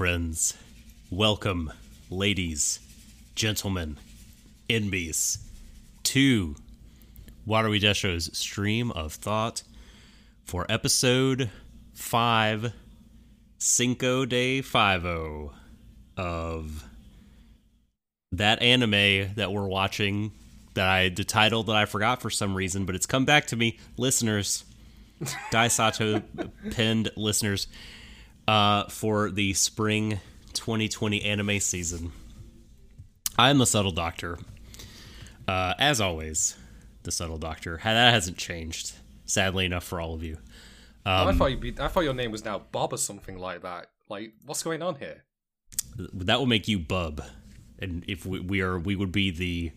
friends. Welcome, ladies, gentlemen, enemies, to Watery Desho's stream of thought for episode 5, Cinco de Fivo of that anime that we're watching that I the title that I forgot for some reason, but it's come back to me, listeners. Dai Sato pinned listeners uh, for the spring 2020 anime season. I'm the subtle doctor. Uh, as always, the subtle doctor. That hasn't changed, sadly enough, for all of you. Um, I thought you'd be, I thought your name was now Bob or something like that. Like, what's going on here? That will make you Bub, and if we, we are, we would be the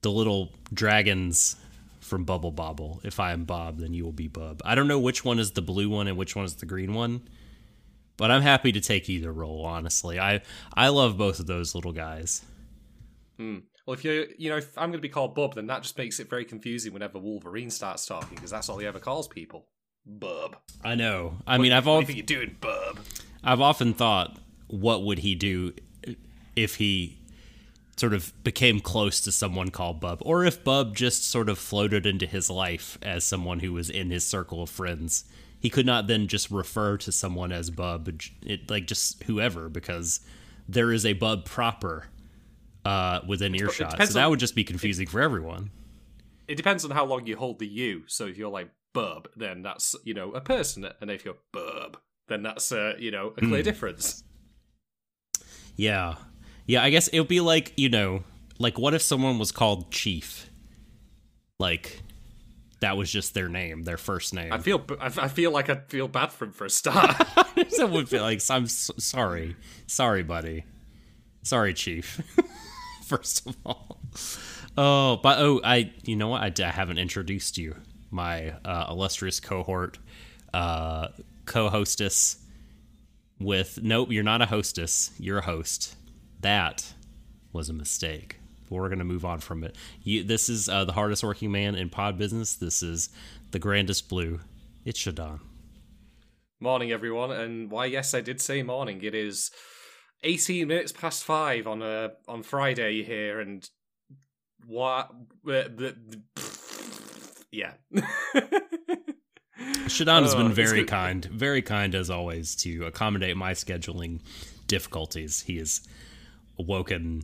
the little dragons from Bubble Bobble. If I am Bob, then you will be Bub. I don't know which one is the blue one and which one is the green one, but I'm happy to take either role. Honestly, I I love both of those little guys. Hmm. Well, if you're, you know, if I'm going to be called Bub, then that just makes it very confusing whenever Wolverine starts talking because that's all he ever calls people. Bub. I know. I what, mean, I've often you doing, Bub. I've often thought, what would he do if he sort of became close to someone called Bub, or if Bub just sort of floated into his life as someone who was in his circle of friends. He could not then just refer to someone as Bub, it, like just whoever, because there is a Bub proper uh, within earshot. So that on, would just be confusing it, for everyone. It depends on how long you hold the U. So if you're like Bub, then that's you know a person, and if you're Bub, then that's uh, you know a clear mm. difference. Yeah, yeah. I guess it would be like you know, like what if someone was called Chief? Like that was just their name, their first name. I feel, I feel like I feel bad for him for a start. Someone would feel like I'm so, sorry, sorry, buddy, sorry, Chief. first of all. Oh, but oh, I you know what? I, I haven't introduced you, my uh, illustrious cohort, uh, co-hostess. With nope, you're not a hostess. You're a host. That was a mistake. But we're gonna move on from it. You, this is uh, the hardest working man in pod business. This is the grandest blue. It's Shadon. Morning, everyone, and why? Yes, I did say morning. It is 18 minutes past five on a on Friday here, and what? Uh, yeah. Shadon has been oh, very kind, very kind as always to accommodate my scheduling difficulties. He has awoken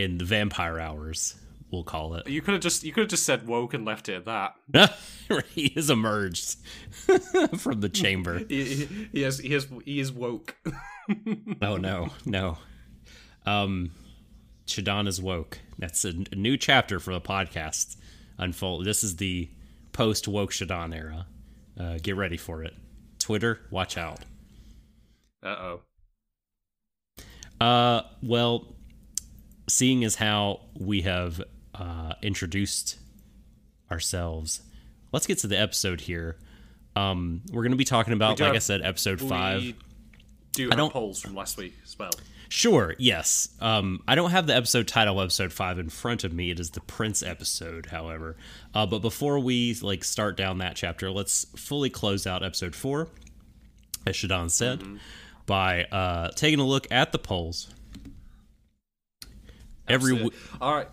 in the vampire hours, we'll call it. You could have just you could have just said woke and left it at that. he has emerged from the chamber. He, he, has he has he is woke. oh no, no. Um, Shadon is woke. That's a, a, new chapter for the podcast. Unfold. This is the post woke Shadon era. Uh, get ready for it. Twitter, watch out. Uh oh. Uh, well, seeing as how we have uh, introduced ourselves, let's get to the episode here. Um, we're going to be talking about, like have, I said, episode five do have I don't, polls from last week as well. Sure, yes. Um, I don't have the episode title, episode five, in front of me. It is the Prince episode, however. Uh, but before we like start down that chapter, let's fully close out episode four, as Shadon said, mm-hmm. by uh, taking a look at the polls. Every w- all right.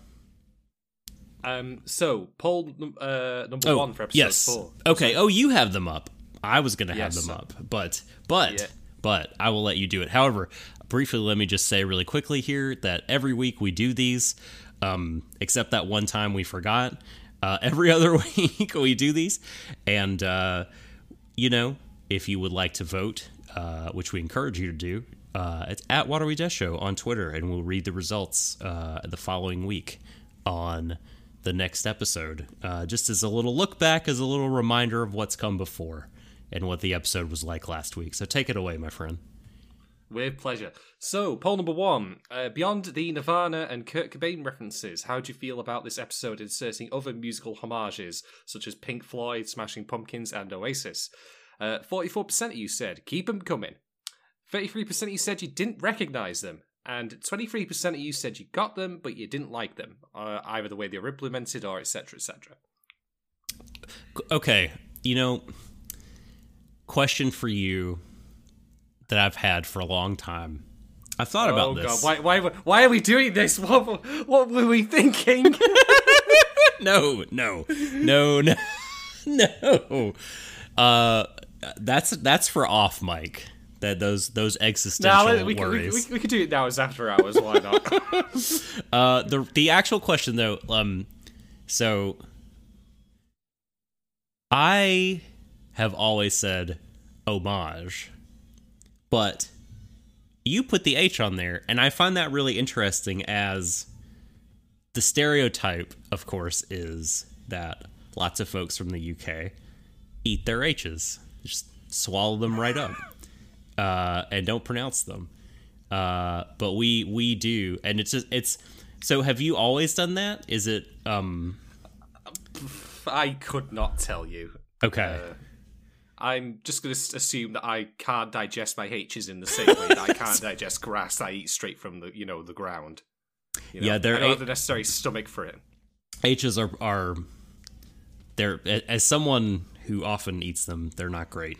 Um. So poll uh, number oh, one for episode yes. four. Okay. Oh, you have them up. I was going to have yes. them up, but but. Yeah but I will let you do it. However, briefly, let me just say really quickly here that every week we do these, um, except that one time we forgot. Uh, every other week we do these, and uh, you know, if you would like to vote, uh, which we encourage you to do, uh, it's at Water We Death Show on Twitter, and we'll read the results uh, the following week on the next episode. Uh, just as a little look back, as a little reminder of what's come before and what the episode was like last week. So take it away, my friend. With pleasure. So, poll number one. Uh, beyond the Nirvana and Kurt Cobain references, how do you feel about this episode inserting other musical homages, such as Pink Floyd, Smashing Pumpkins, and Oasis? Uh, 44% of you said, keep them coming. 33% of you said you didn't recognize them. And 23% of you said you got them, but you didn't like them, uh, either the way they were implemented or etc. etc. Okay, you know question for you that I've had for a long time. I've thought about oh this. god, why, why, why are we doing this? What, what were we thinking? no, no, no, no, no. Uh, that's that's for off mic. That those those existential now, we, could, we, worries. we, we could do it now as after hours. Why not? Uh, the the actual question though, um, so I have always said homage, but you put the H on there, and I find that really interesting as the stereotype, of course, is that lots of folks from the UK eat their H's, just swallow them right up, uh, and don't pronounce them. Uh, but we we do, and it's just it's. So have you always done that? Is it um I could not tell you. okay? Uh, I'm just going to assume that I can't digest my H's in the same way that I can't digest grass. I eat straight from the you know the ground. You know, Yeah, they're I don't have the necessary stomach for it. H's are are they're as someone who often eats them, they're not great.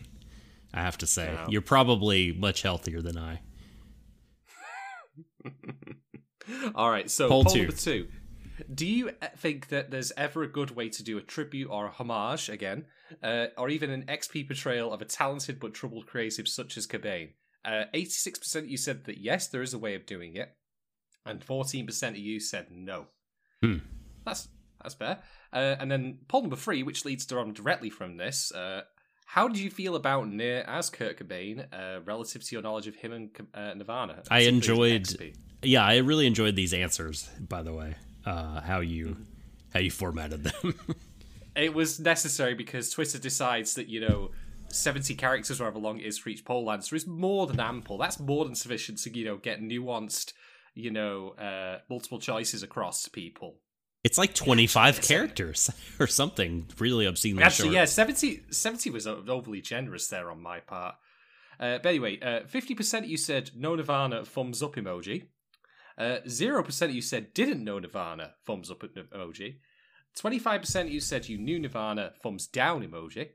I have to say, you're probably much healthier than I. All right, so Poll poll, two. number two. Do you uh, think that there's ever a good way to do a tribute or a homage again, uh, or even an XP portrayal of a talented but troubled creative such as Cobain? Uh, 86% of you said that yes, there is a way of doing it, and 14% of you said no. Hmm. That's that's fair. Uh, and then poll number three, which leads to on directly from this. Uh, how did you feel about Nir as Kurt Cobain uh, relative to your knowledge of him and uh, Nirvana? I enjoyed- XP? Yeah, I really enjoyed these answers. By the way, uh, how you how you formatted them. it was necessary because Twitter decides that you know. 70 characters, however long it is for each poll answer, is more than ample. That's more than sufficient to, you know, get nuanced, you know, uh, multiple choices across people. It's like 25 characters or something really obscenely Actually, short. yeah, 70, 70 was overly generous there on my part. Uh, but anyway, uh, 50% you said no Nirvana, thumbs up emoji. Uh, 0% you said didn't know Nirvana, thumbs up emoji. 25% you said you knew Nirvana, thumbs down emoji.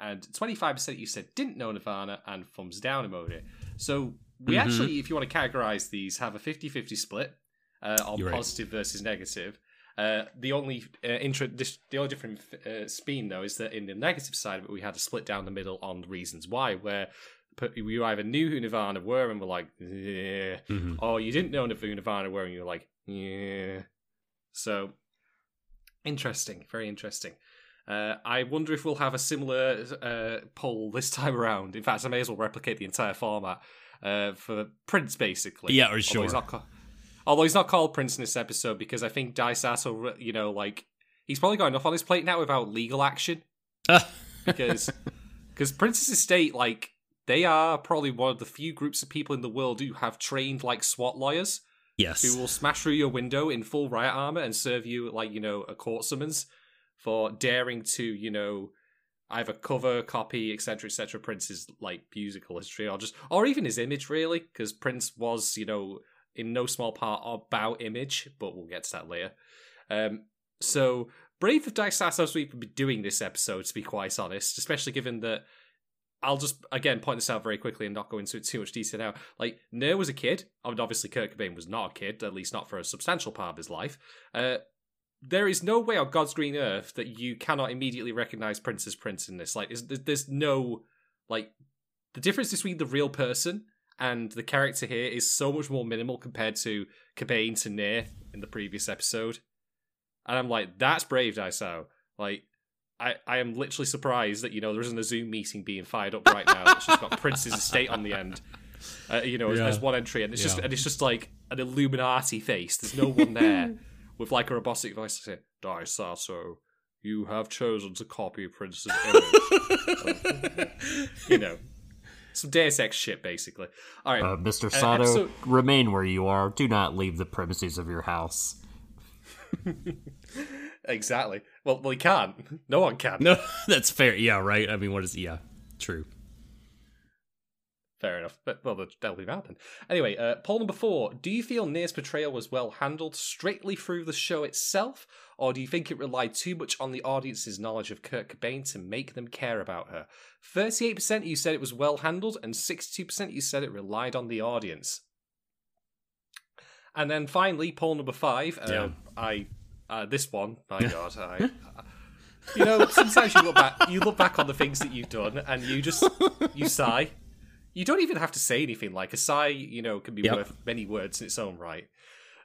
And 25% you said didn't know Nirvana and thumbs down emoji. So we Mhm. actually, if you want to categorize these, have a 50 50 split uh, on You're right. positive versus negative. Uh, the only uh, intro, dis- the only different uh, spin though is that in the negative side of it, we had to split down the middle on reasons why. Where you either knew who Nirvana were and were like, yeah, Mhm. or you didn't know who Nirvana were and you were like, yeah. So interesting, very interesting. Uh, I wonder if we'll have a similar uh, poll this time around. In fact, I may as well replicate the entire format uh, for Prince, basically. Yeah, or sure. he's not Although he's not called Prince in this episode because I think Dai Sato, you know, like he's probably got enough on his plate now without legal action Ah, because because Prince's estate, like they are probably one of the few groups of people in the world who have trained like SWAT lawyers yes. who will smash through your window in full riot armor and serve you like you know a court summons for daring to you know either cover, copy, etc., etc. Prince's like musical history, or just or even his image, really, because Prince was you know in no small part about image, but we'll get to that later. Um, so brave of Dice we've been doing this episode, to be quite honest, especially given that. I'll just again point this out very quickly and not go into too much detail now. Like Nair was a kid. I mean, obviously Kurt Cobain was not a kid, at least not for a substantial part of his life. Uh, there is no way on God's green earth that you cannot immediately recognize Prince as Prince in this. Like, there's no like the difference between the real person and the character here is so much more minimal compared to Cobain to Nair in the previous episode. And I'm like, that's brave, Daiso. Like, I, I am literally surprised that, you know, there isn't a Zoom meeting being fired up right now that's just got Prince's estate on the end. Uh, you know, Yeah. as one entry, and it's just and it's just like an Illuminati face. There's no one there with like a robotic voice to say, Dai Sato, you have chosen to copy Prince's image. you know, some Deus Ex shit, basically. All right, Uh, Mr. Uh, Sato, episode- remain where you are. Do not leave the premises of your house. exactly. Well, well, he can't. No one can. No, that's fair. Yeah, right. I mean, what is? Yeah, true. Fair enough. But well, that'll be that then. Anyway, uh, poll number four: Do you feel Nia's portrayal was well handled strictly through the show itself, or do you think it relied too much on the audience's knowledge of Kurt Cobain to make them care about her? Thirty-eight percent you said it was well handled, and sixty-two percent you said it relied on the audience. And then finally, poll number five. Uh, Yeah. I uh, this one, my god, I. You know, sometimes you look back, you look back on the things that you've done, and you just you sigh. You don't even have to say anything. Like a sigh, you know, can be Yep. worth many words in its own right.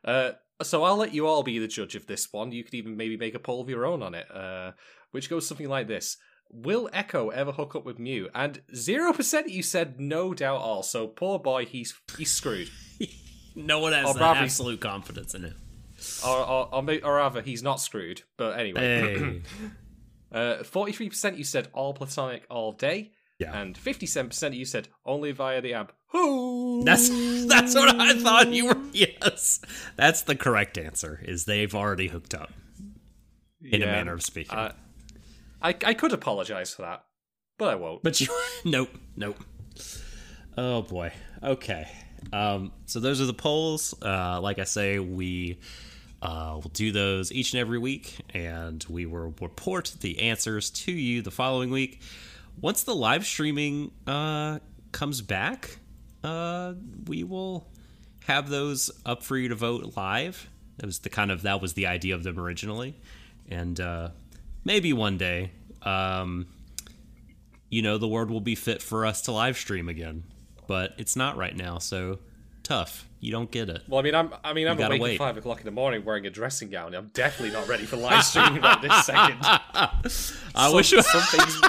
Uh, so I'll let you all be the judge of this one. You could even maybe make a poll of your own on it, uh, which goes something like this: Will Echo ever hook up with Mew? And zero percent you said no doubt all. So poor boy, he's he's screwed. No one has Or that probably- absolute confidence in him. or, or, or, may- or rather, he's not screwed. But anyway, Hey. forty-three percent you said all platonic all day, Yeah. and fifty-seven percent you said only via the app. Who? That's that's what I thought you were. Yes, that's the correct answer. Is they've already hooked up in a manner of speaking. Uh, I I could apologize for that, but I won't. but you, nope, nope. Oh boy. Okay. Um, so those are the polls. Uh, like I say, we uh, will do those each and every week, and we will report the answers to you the following week. Once the live streaming uh, comes back, uh, we will have those up for you to vote live. That was the kind of that was the idea of them originally, and uh, maybe one day, um, you know, the world will be fit for us to live stream again. But it's not right now, so tough. You don't get it. Well, I mean, I'm I mean, I'm awake wait. at five o'clock in the morning wearing a dressing gown. I'm definitely not ready for live streaming right this second. I Some- wish some things,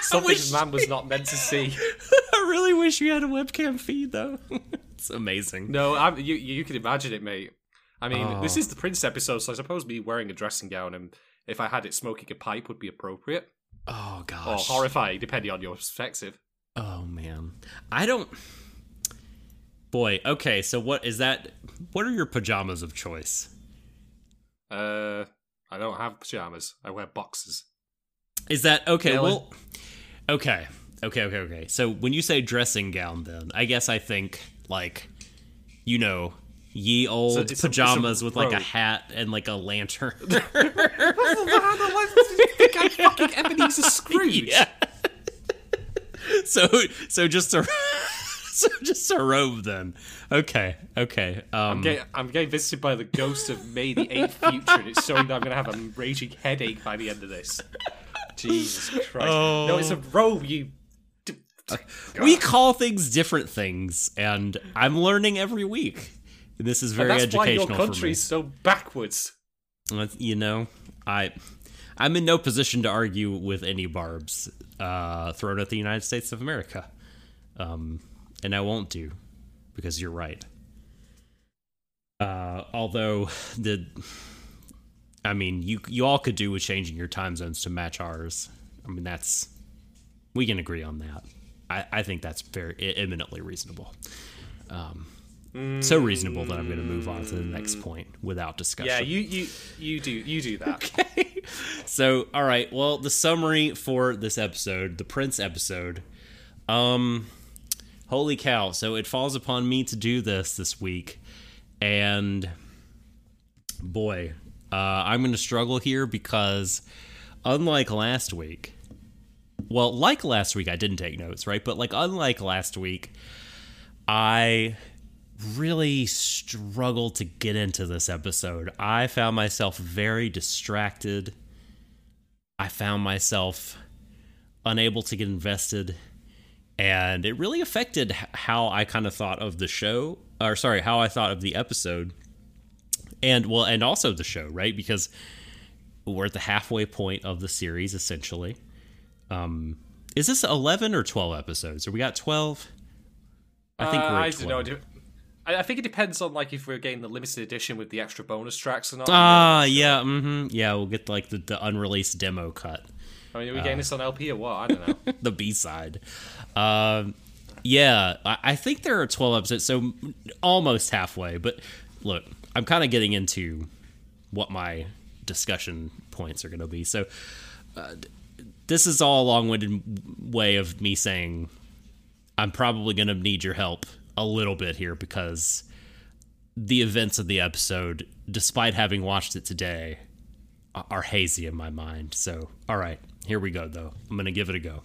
some wish- man was not meant to see. I really wish you had a webcam feed though. it's amazing. No, I'm, you you can imagine it, mate. I mean, oh. this Oh. is the Prince episode, so I suppose me wearing a dressing gown and if I had it smoking a pipe would be appropriate Oh gosh, or horrifying, depending on your perspective. Oh man. I don't Boy, okay, so what is that what are your pajamas of choice? Uh, I don't have pajamas. I wear boxes. Is that okay, Yeah, well Okay. Okay, okay, okay. So when you say dressing gown then, I guess I think like you know, ye old So it's a- it's a pajamas with like a hat and like a lantern. I fucking Ebenezer Scrooge. Yeah. so so just a so just a robe then. Okay, okay. Um I'm getting, I'm getting visited by the ghost of May the 8th future, and it's showing that I'm going to have a raging headache by the end of this. Jesus Christ. No, it's a robe, you. we call things different things, and I'm learning every week. This is very And that's why your educational for me. country's so backwards. You know, I I'm in no position to argue with any barbs uh, thrown at the United States of America, um, and I won't do because you're right. Uh, although the, I mean, you you all could do with changing your time zones to match ours. I mean, that's we can agree on that. I, I think that's very eminently reasonable. Um, so reasonable that I'm going to move on to the next point without discussion. Yeah, you, you, you do you do that. Okay. So, all right. Well, the summary for this episode, the Prince episode. Um, holy cow! So it falls upon me to do this this week, and boy, uh, I'm going to struggle here because, unlike last week, well, like last week, I didn't take notes, right? But like, unlike last week, I really struggled to get into this episode. I found myself very distracted. I found myself unable to get invested. And it really affected how I kind of thought of the show, or sorry, how I thought of the episode. And well, and also the show, right? Because we're at the halfway point of the series, essentially. Um, is this 11 or 12 episodes? Or we got 12? I think Uh, we're I don't know. do- I, I think it depends on like if we're getting the limited edition with the extra bonus tracks or not. Ah, yeah, mm-hmm. Yeah, we'll get like the, the unreleased demo cut, I mean, are we getting this on LP or what? I don't know. the B side. Um, yeah, I, I think there are 12 episodes, so almost halfway. But look, I'm kind of getting into what my discussion points are going to be. So uh, this is all a long winded way of me saying I'm probably going to need your help a little bit here because the events of the episode, despite having watched it today, are hazy in my mind. So, all right, here we go, though. I'm going to give it a go.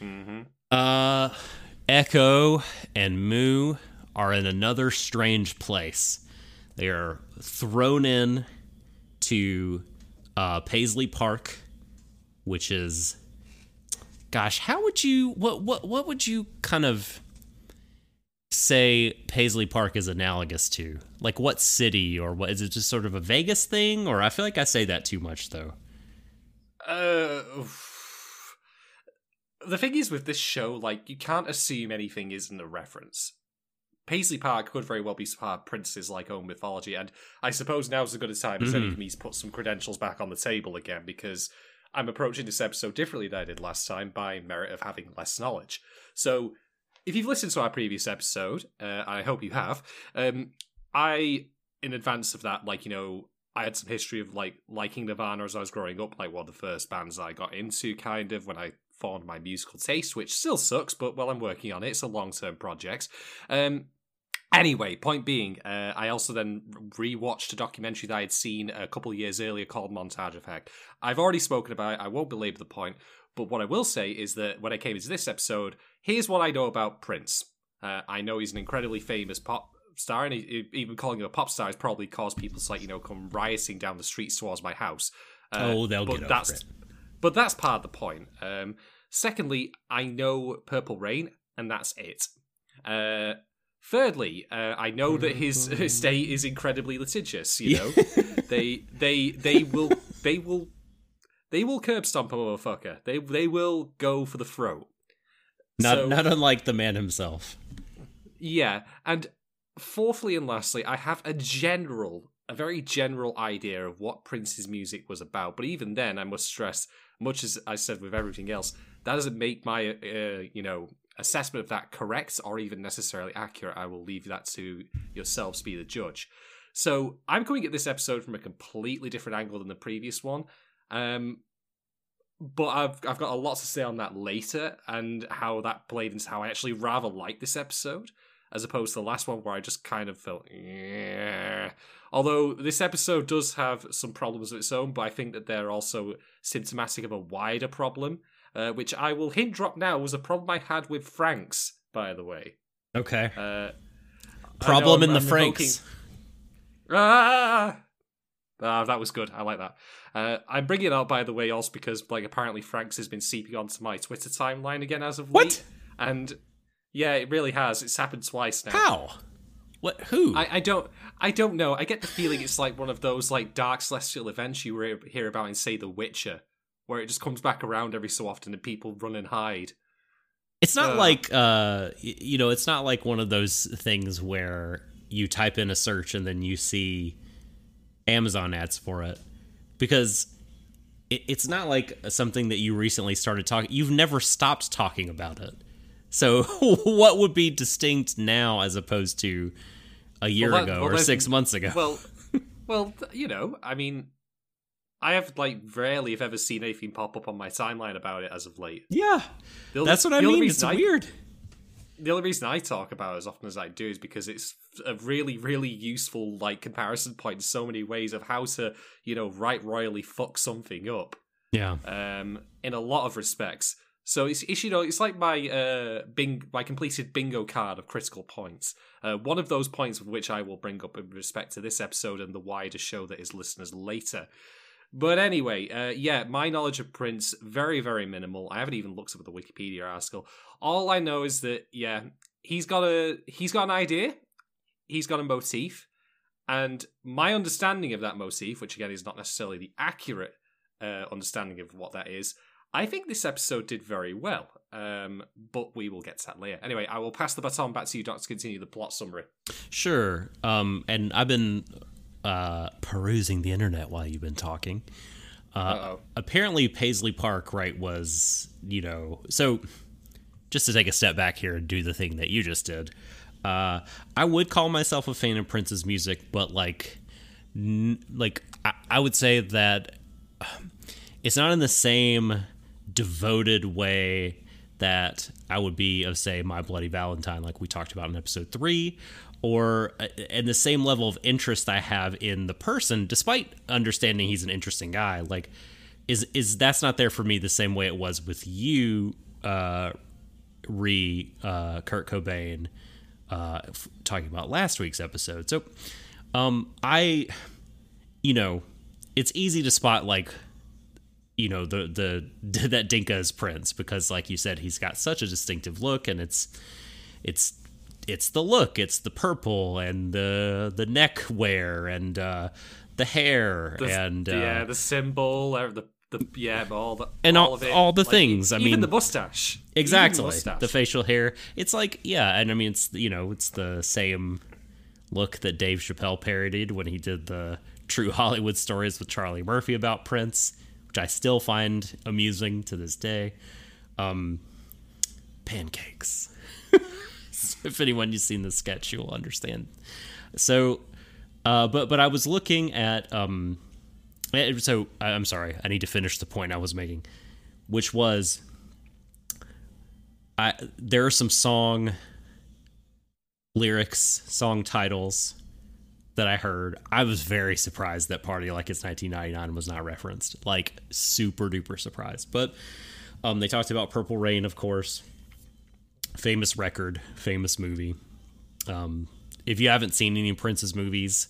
Mm-hmm. Uh, Echo and Moo are in another strange place. They are thrown in to uh, Paisley Park, which is, gosh, how would you what what what would you kind of say Paisley Park is analogous to? Like what city or what is it just sort of a Vegas thing? Or I feel like I say that too much though. Uh, the thing is with this show, like you can't assume anything isn't a reference. Paisley Park could very well be part of Prince's like own mythology, and I suppose now's as good a time as any for me to put some credentials back on the table again because I'm approaching this episode differently than I did last time by merit of having less knowledge. So, if you've listened to our previous episode, uh, I hope you have. Um, I, in advance of that, like you know, I had some history of like liking Nirvana as I was growing up, like one of the first bands I got into, kind of when I formed my musical taste, which still sucks, but well, I'm working on it. It's a long term project. Um, Anyway, point being, uh, I also then rewatched a documentary that I had seen a couple years earlier called Montage of Heck. I've already spoken about it, I won't belabor the point, but what I will say is that when I came into this episode, here's what I know about Prince. Uh, I know he's an incredibly famous pop star, and he, even calling him a pop star has probably caused people to like you know come rioting down the streets towards my house. Uh, oh, they'll get over it. But that's part of the point. Um, secondly, I know Purple Rain, and that's it. Uh, Thirdly, uh, I know that his estate is incredibly litigious. You know, they they they will they will they will curb stomp a motherfucker. They they will go for the throat. Not so, not unlike the man himself. Yeah, and fourthly and lastly, I have a general, a very general idea of what Prince's music was about. But even then, I must stress, much as I said with everything else, that doesn't make my uh, you know assessment of that correct or even necessarily accurate, I will leave that to yourselves be the judge. So I'm coming at this episode from a completely different angle than the previous one. Um, but I've I've got a lot to say on that later and how that played into how I actually rather like this episode as opposed to the last one where I just kind of felt yeah. Although this episode does have some problems of its own, but I think that they're also symptomatic of a wider problem uh, which I will hint drop now was a problem I had with Franxx, by the way. Okay. Uh, problem in the I'm Franxx. Ah! ah, that was good. I like that. Uh, I'm bringing it up, by the way, also because like apparently Franxx has been seeping onto my Twitter timeline again as of what? late. And yeah, it really has. It's happened twice now. How? What? Who? I, I don't. I don't know. I get the feeling it's like one of those like dark celestial events you hear about in, say, The Witcher, where it just comes back around every so often and people run and hide. It's not uh, like uh you know, it's not like one of those things where you type in a search and then you see Amazon ads for it because it, it's not like something that you recently started talking. You've never stopped talking about it. So what would be distinct now as opposed to a year well, that, ago well, or six months ago? Well, well, you know, I mean, I have like rarely, have ever, seen anything pop up on my timeline about it as of late. Yeah, only, that's what I mean. It's I, weird. The only reason I talk about it as often as I do is because it's a really, really useful like comparison point in so many ways of how to, you know, right royally fuck something up. Yeah. Um, in a lot of respects. So it's, you know it's like my uh bing my completed bingo card of critical points. Uh, one of those points which I will bring up in respect to this episode and the wider show that is listeners later. But anyway, uh, yeah, my knowledge of Prince very very minimal. I haven't even looked up the Wikipedia article. All I know is that yeah, he's got a he's got an idea, he's got a motif, and my understanding of that motif, which again is not necessarily the accurate uh, understanding of what that is, I think this episode did very well. Um, but we will get to that later. Anyway, I will pass the baton back to you, Doctor, to continue the plot summary. Sure. Um, and I've been uh, perusing the internet while you've been talking. Uh, apparently, Paisley Park, right, was, you know, so just to take a step back here and do the thing that you just did, uh, I would call myself a fan of Prince's music, but like, n- like I-, I would say that it's not in the same devoted way that I would be of say My Bloody Valentine, like we talked about in episode three, or uh, and the same level of interest I have in the person, despite understanding he's an interesting guy, like is is that's not there for me the same way it was with you, uh, re uh, Kurt Cobain, uh, f- talking about last week's episode. So, um, I, you know, it's easy to spot like you know the the that Denka is Prince because like you said he's got such a distinctive look and it's it's it's the look it's the purple and the the neck wear and uh the hair The- and uh, yeah, the symbol, uh, the the yeah, all the And all- of it. all the Like, things, I even mean- the mustache, Even the exactly mustache. the facial hair it's like yeah and i mean it's you know it's the same look that dave chappelle parodied when he did the true hollywood stories with charlie murphy about prince which i still find amusing to this day um pancakes. If anyone you've seen the sketch you'll understand. So uh but but i was looking at um eh, so i'm sorry i need to finish the point i was making which was I there are some song lyrics, song titles that I heard. I was very surprised that Party Like It's 1999 was not referenced. Like super duper surprised. But um they talked about Purple Rain, of course. Famous record, famous movie. Um if you haven't seen any Prince's movies,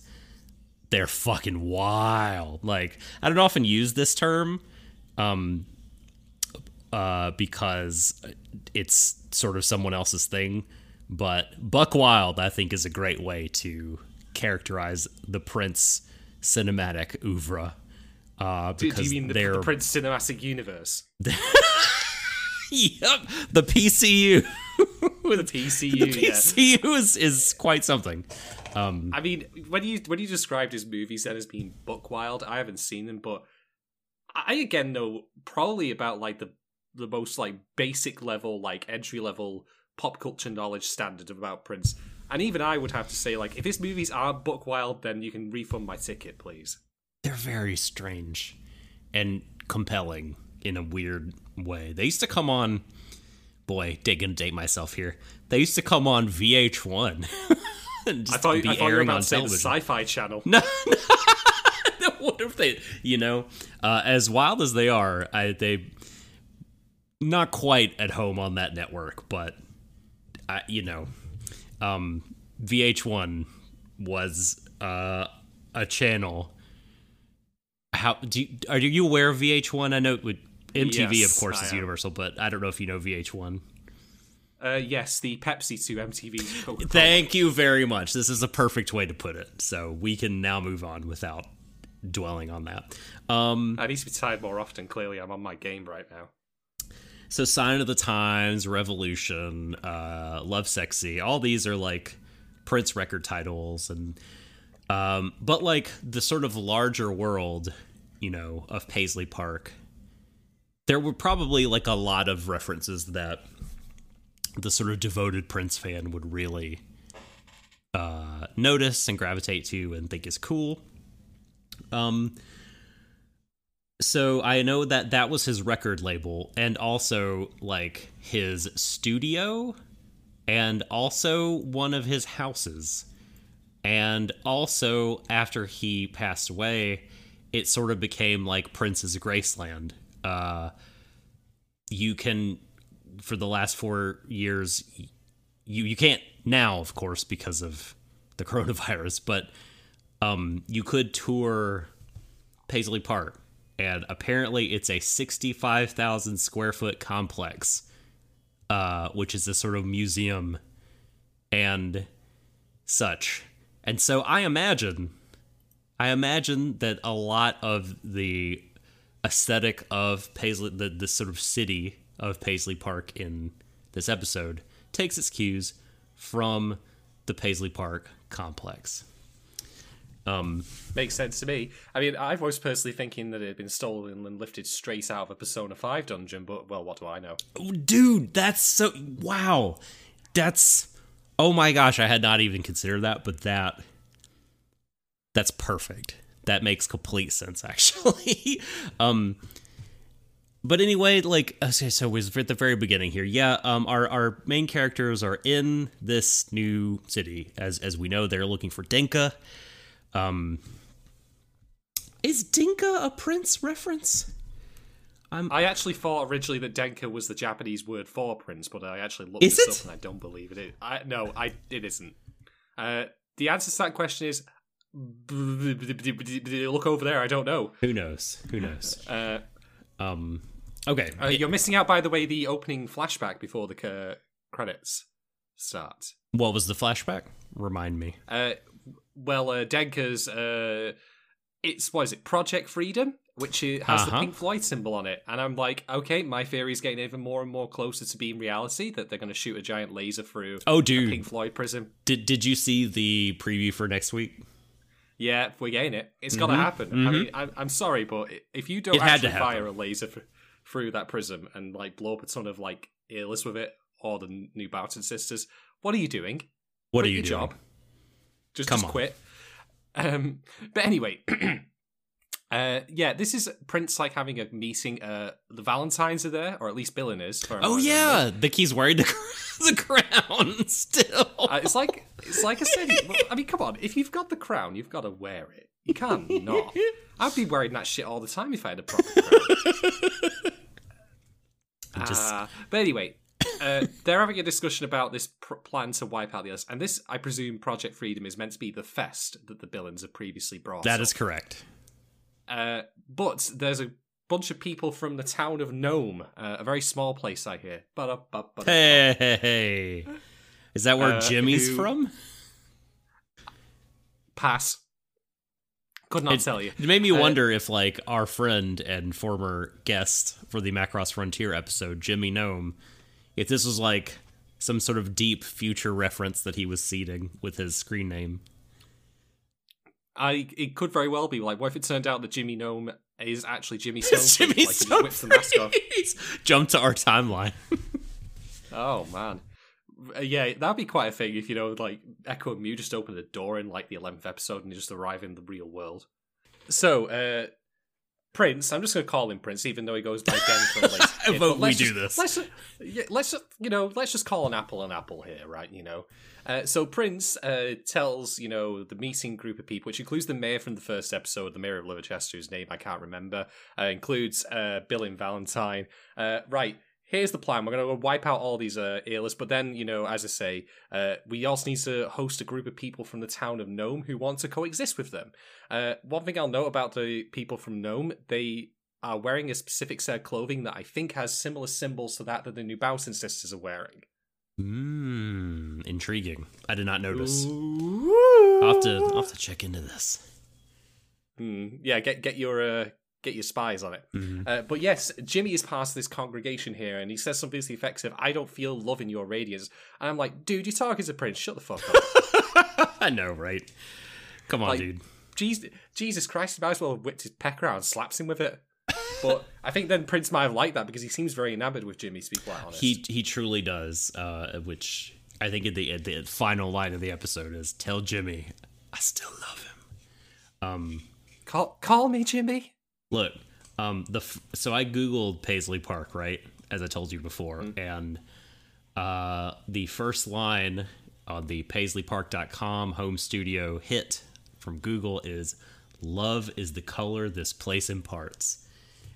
they're fucking wild. Like I don't often use this term um uh, because it's sort of someone else's thing. But Buck Wild, I think, is a great way to characterize the Prince cinematic oeuvre. Uh, Do, because do you mean the, the Prince Cinematic Universe? yep, the PCU. The PCU. the yeah. PCU is, is quite something. I mean, when you when you described his movies then as being book wild, I haven't seen them, but I again know probably about like the the most like basic level, like entry level pop culture knowledge standard about Prince. And even I would have to say, like, if his movies are book wild, then you can refund my ticket, please. They're very strange and compelling in a weird way. They used to come on. Boy, they gonna date myself here. They used to come on VH1. and just I thought, be I thought you were airing about on to say the television. Sci-Fi Channel. No, no. what if they, you know, uh, as wild as they are, I, they not quite at home on that network, but I, you know, um, VH1 was uh, a channel. How do you, are you aware of VH1? I know would, MTV, Yes, of course, I is am. Universal, but I don't know if you know VH1. Uh, yes, the Pepsi to MTV Coca-Cola. Thank you very much. This is a perfect way to put it. So we can now move on without dwelling on that. Um, I need to be tired more often. Clearly, I'm on my game right now. So Sign of the Times, Revolution, uh, Lovesexy, all these are like Prince record titles and um, but like the sort of larger world, you know, of Paisley Park, there were probably like a lot of references that the sort of devoted Prince fan would really uh, notice and gravitate to and think is cool. Um, so I know that that was his record label and also like his studio and also one of his houses. And also after he passed away, it sort of became like Prince's Graceland. Uh, you can for the last 4 years you you can't now of course because of the coronavirus, but um you could tour Paisley Park, and apparently it's a 65,000 square foot complex, uh, which is a sort of museum and such. And so I imagine, I imagine that a lot of the aesthetic of Paisley, the, the sort of city of Paisley Park in this episode, takes its cues from the Paisley Park complex. Makes sense to me. I mean, I was personally thinking that it had been stolen and lifted straight out of a Persona 5 dungeon, but, well, what do I know? dude that's so wow that's oh my gosh i had not even considered that but that that's perfect that makes complete sense actually um but anyway, like okay, so we're at the very beginning here. Yeah, um, our our main characters are in this new city. As as we know, they're looking for Denka. Um, is Denka a prince reference? I actually thought originally that Denka was the Japanese word for prince, but I actually looked Is this it? up and I don't believe it. is. I no, I it isn't. Uh, the answer to that question is look over there. I don't know. Who knows? Who knows? Uh, Um, okay. uh, you're missing out, by the way, the opening flashback before the uh, credits start. what was the flashback? Remind me. Well, uh, Denka's uh, it's what is it? Project Freedom, which has the Uh-huh. Pink Floyd symbol on it, and I'm like, okay, my theory is getting even more and more closer to being reality. That they're going to shoot a giant laser through Oh, a dude, Pink Floyd prism. did did you see the preview for next week? Yeah, we're getting it. It's got to happen. I mean, I'm, I'm sorry, but if you don't Mm-hmm. It actually fire a laser f- through that prism and like blow up a ton of like earless with it, or the new Boughton sisters, what are you doing? What Quit are you your doing? job. Just, Come just on. quit. Um, but anyway, uh, yeah, this is Prince like having a meeting. Uh, the Valentines are there, or at least Billin is. Oh yeah, the key's wearing the the crown still. Uh, it's like it's like I said. well, I mean, come on. If you've got the crown, you've got to wear it. You can't not. I'd be wearing that shit all the time if I had a proper crown. Just- Uh, but anyway, uh, they're having a discussion about this pr- plan to wipe out the others, and this, I presume, Project Freedom is meant to be the fest that the Billons have previously brought. that up. is correct. Uh, but there's a bunch of people from the town of Nome, uh, a very small place, I hear. Hey, hey, hey. is that where Uh, Jimmy's who- from? pass. Could not It- tell you. It made me Uh, wonder if, like, our friend and former guest for the Macross Frontier episode, Jimmy Gnome, if this was like some sort of deep future reference that he was seeding with his screen name. I it could very well be like, what if it turned out that Jimmy Gnome is actually Jimmy Stone? Jimmy like, he whips the mask off. Jump to our timeline. Oh man, Uh, yeah, that'd be quite a thing if you know, like Echo and Mew just open the door in like the eleventh episode and just arrive in the real world. So, uh Prince, I'm just gonna call him Prince, even though he goes by Denver. I vote we let's do just- this. Let's, yeah, let's just, you know, let's just call an apple an apple here, right? You know. Uh, so Prince uh, tells you know the meeting group of people, which includes the mayor from the first episode, the mayor of Liverchester, whose name I can't remember, uh, includes uh, Bill and Valentine. Uh, right, here's the plan: we're going to wipe out all these uh, earless, but then you know, as I say, uh, we also need to host a group of people from the town of Nome who want to coexist with them. Uh, one thing I'll note about the people from Nome, they are wearing a specific set of clothing that I think has similar symbols to that that the New Bowson sisters are wearing. Mmm, intriguing. I did not notice. Ooh. I'll have to, I'll have to check into this. Hmm, yeah, get get your uh, get your spies on it. Mhm. Uh, but yes, Jimmy is part of this congregation here, and he says something to the effects of, "I don't feel love in your radiance." And I'm like, "Dude, you're talking to Prince. Shut the fuck up." I know, right? Come on, Like- dude. Jesus, Jesus Christ, he might as well have whipped his pecker out and slaps him with it. But I think then Prince might have liked that because he seems very enamored with Jimmy. To be quite honest, He he truly does. Uh, which I think at the at the final line of the episode is "Tell Jimmy I still love him." Um, call call me Jimmy. look, um, the f- so I googled Paisley Park, right? As I told you before, and uh, the first line on the PaisleyPark.com home studio hit from Google is "Love is the color this place imparts,"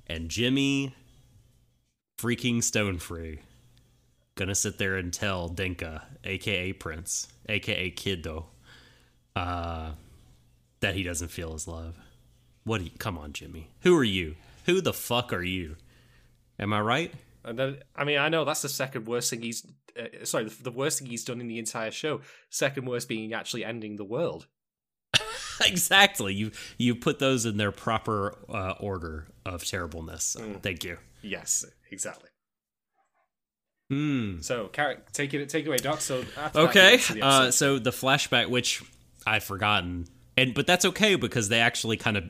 and Jimmy freaking stone free gonna sit there and tell Denka, aka Prince, aka Kiddo, uh, that he doesn't feel his love. What? You, come on, Jimmy. Who are you? Who the fuck are you? Am I right? And then, I mean, I know that's the second worst thing he's. Uh, sorry, the, the worst thing he's done in the entire show. Second worst being actually ending the world. exactly. You you put those in their proper uh, order of terribleness. Thank you. Yes, exactly. Hmm. So, Carrot, take it, take it away, Doc. So, that, Okay. you get to the Uh, so the flashback, which I've forgotten, and but that's okay because they actually kind of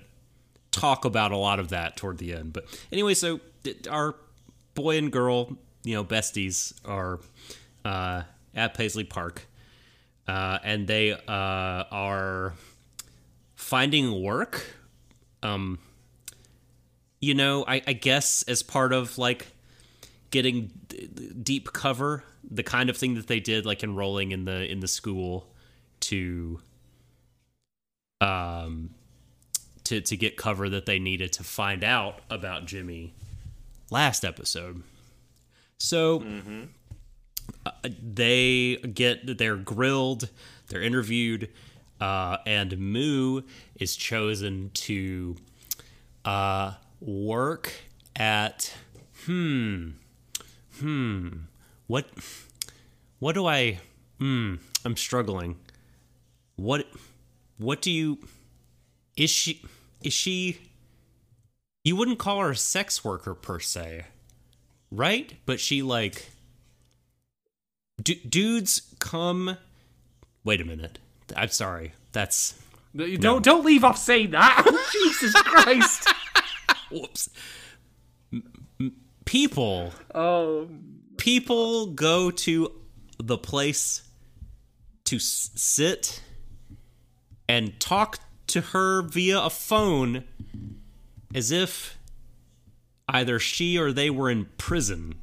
talk about a lot of that toward the end. But anyway, so our boy and girl, you know, besties are uh, at Paisley Park, uh, and they uh, are finding work. Um, you know, I, I guess as part of like getting d- deep cover, the kind of thing that they did, like enrolling in the in the school to um to to get cover that they needed to find out about Jimmy last episode. So uh, they get they're grilled, they're interviewed, uh, and Moo is chosen to uh, work at hmm hmm what what do I hmm I'm struggling. What what do you is she is she you wouldn't call her a sex worker per se, right? But she like d- dudes come Wait a minute. I'm sorry. That's No, Don't don't leave off saying that. Oh, Jesus Christ. whoops. People Oh, people go to the place to s- sit and talk to her via a phone as if either she or they were in prison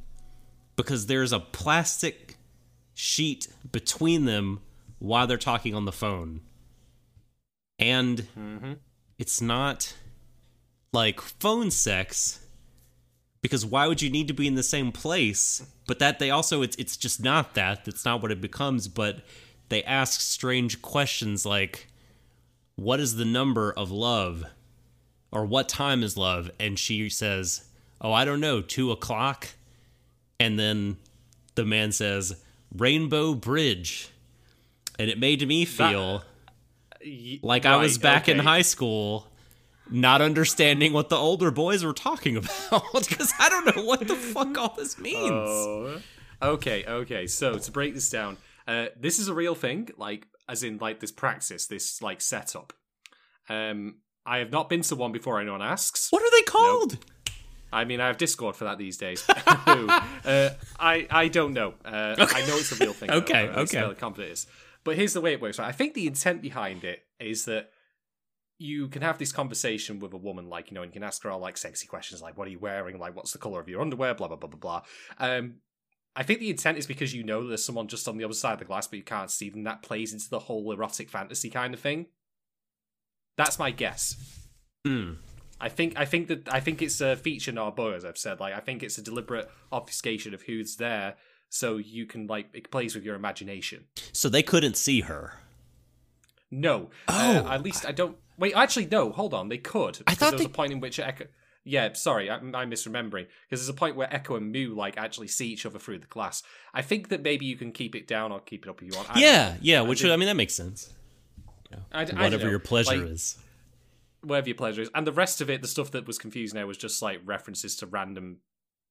because there's a plastic sheet between them while they're talking on the phone. And mm-hmm. it's not like phone sex because why would you need to be in the same place? But that they also it's it's just not that. That's not what it becomes. But they ask strange questions like what is the number of love? Or what time is love? And she says oh i don't know two o'clock? And then the man says rainbow bridge and it made me feel y- like i was right, back in high school not understanding what the older boys were talking about because I don't know what the fuck all this means. Oh. Okay, okay. So to break this down, uh, this is a real thing, like as in like this praxis, this like setup. Um, I have not been to one before. Anyone asks? what are they called? I mean, I have Discord for that these days. uh, I I don't know. Uh, I know it's a real thing. though. Okay, I'm okay. fairly confident it is. But here's the way it works. Right? I think the intent behind it is that you can have this conversation with a woman, like you know, and you can ask her all like sexy questions, like "What are you wearing? Like, what's the color of your underwear?" Blah blah blah blah blah. Um, I think the intent is because you know there's someone just on the other side of the glass, but you can't see them. That plays into the whole erotic fantasy kind of thing. That's my guess. Hmm. I think I think that I think it's a feature Narbo, as I've said. Like I think it's a deliberate obfuscation of who's there, so you can like it plays with your imagination. So they couldn't see her. No, Oh. uh, at least I don't. Wait, actually, no. Hold on, they could. I because thought there was they- a point in which Echo. Yeah, sorry, I, I'm misremembering because there's a point where Echo and Moo like actually see each other through the glass. I think that maybe you can keep it down or keep it up if you want. I Yeah, yeah. Which did- I mean, that makes sense. I, I don't Whatever your pleasure Like, is. whatever your pleasure is. And the rest of it, the stuff that was confusing there was just like references to random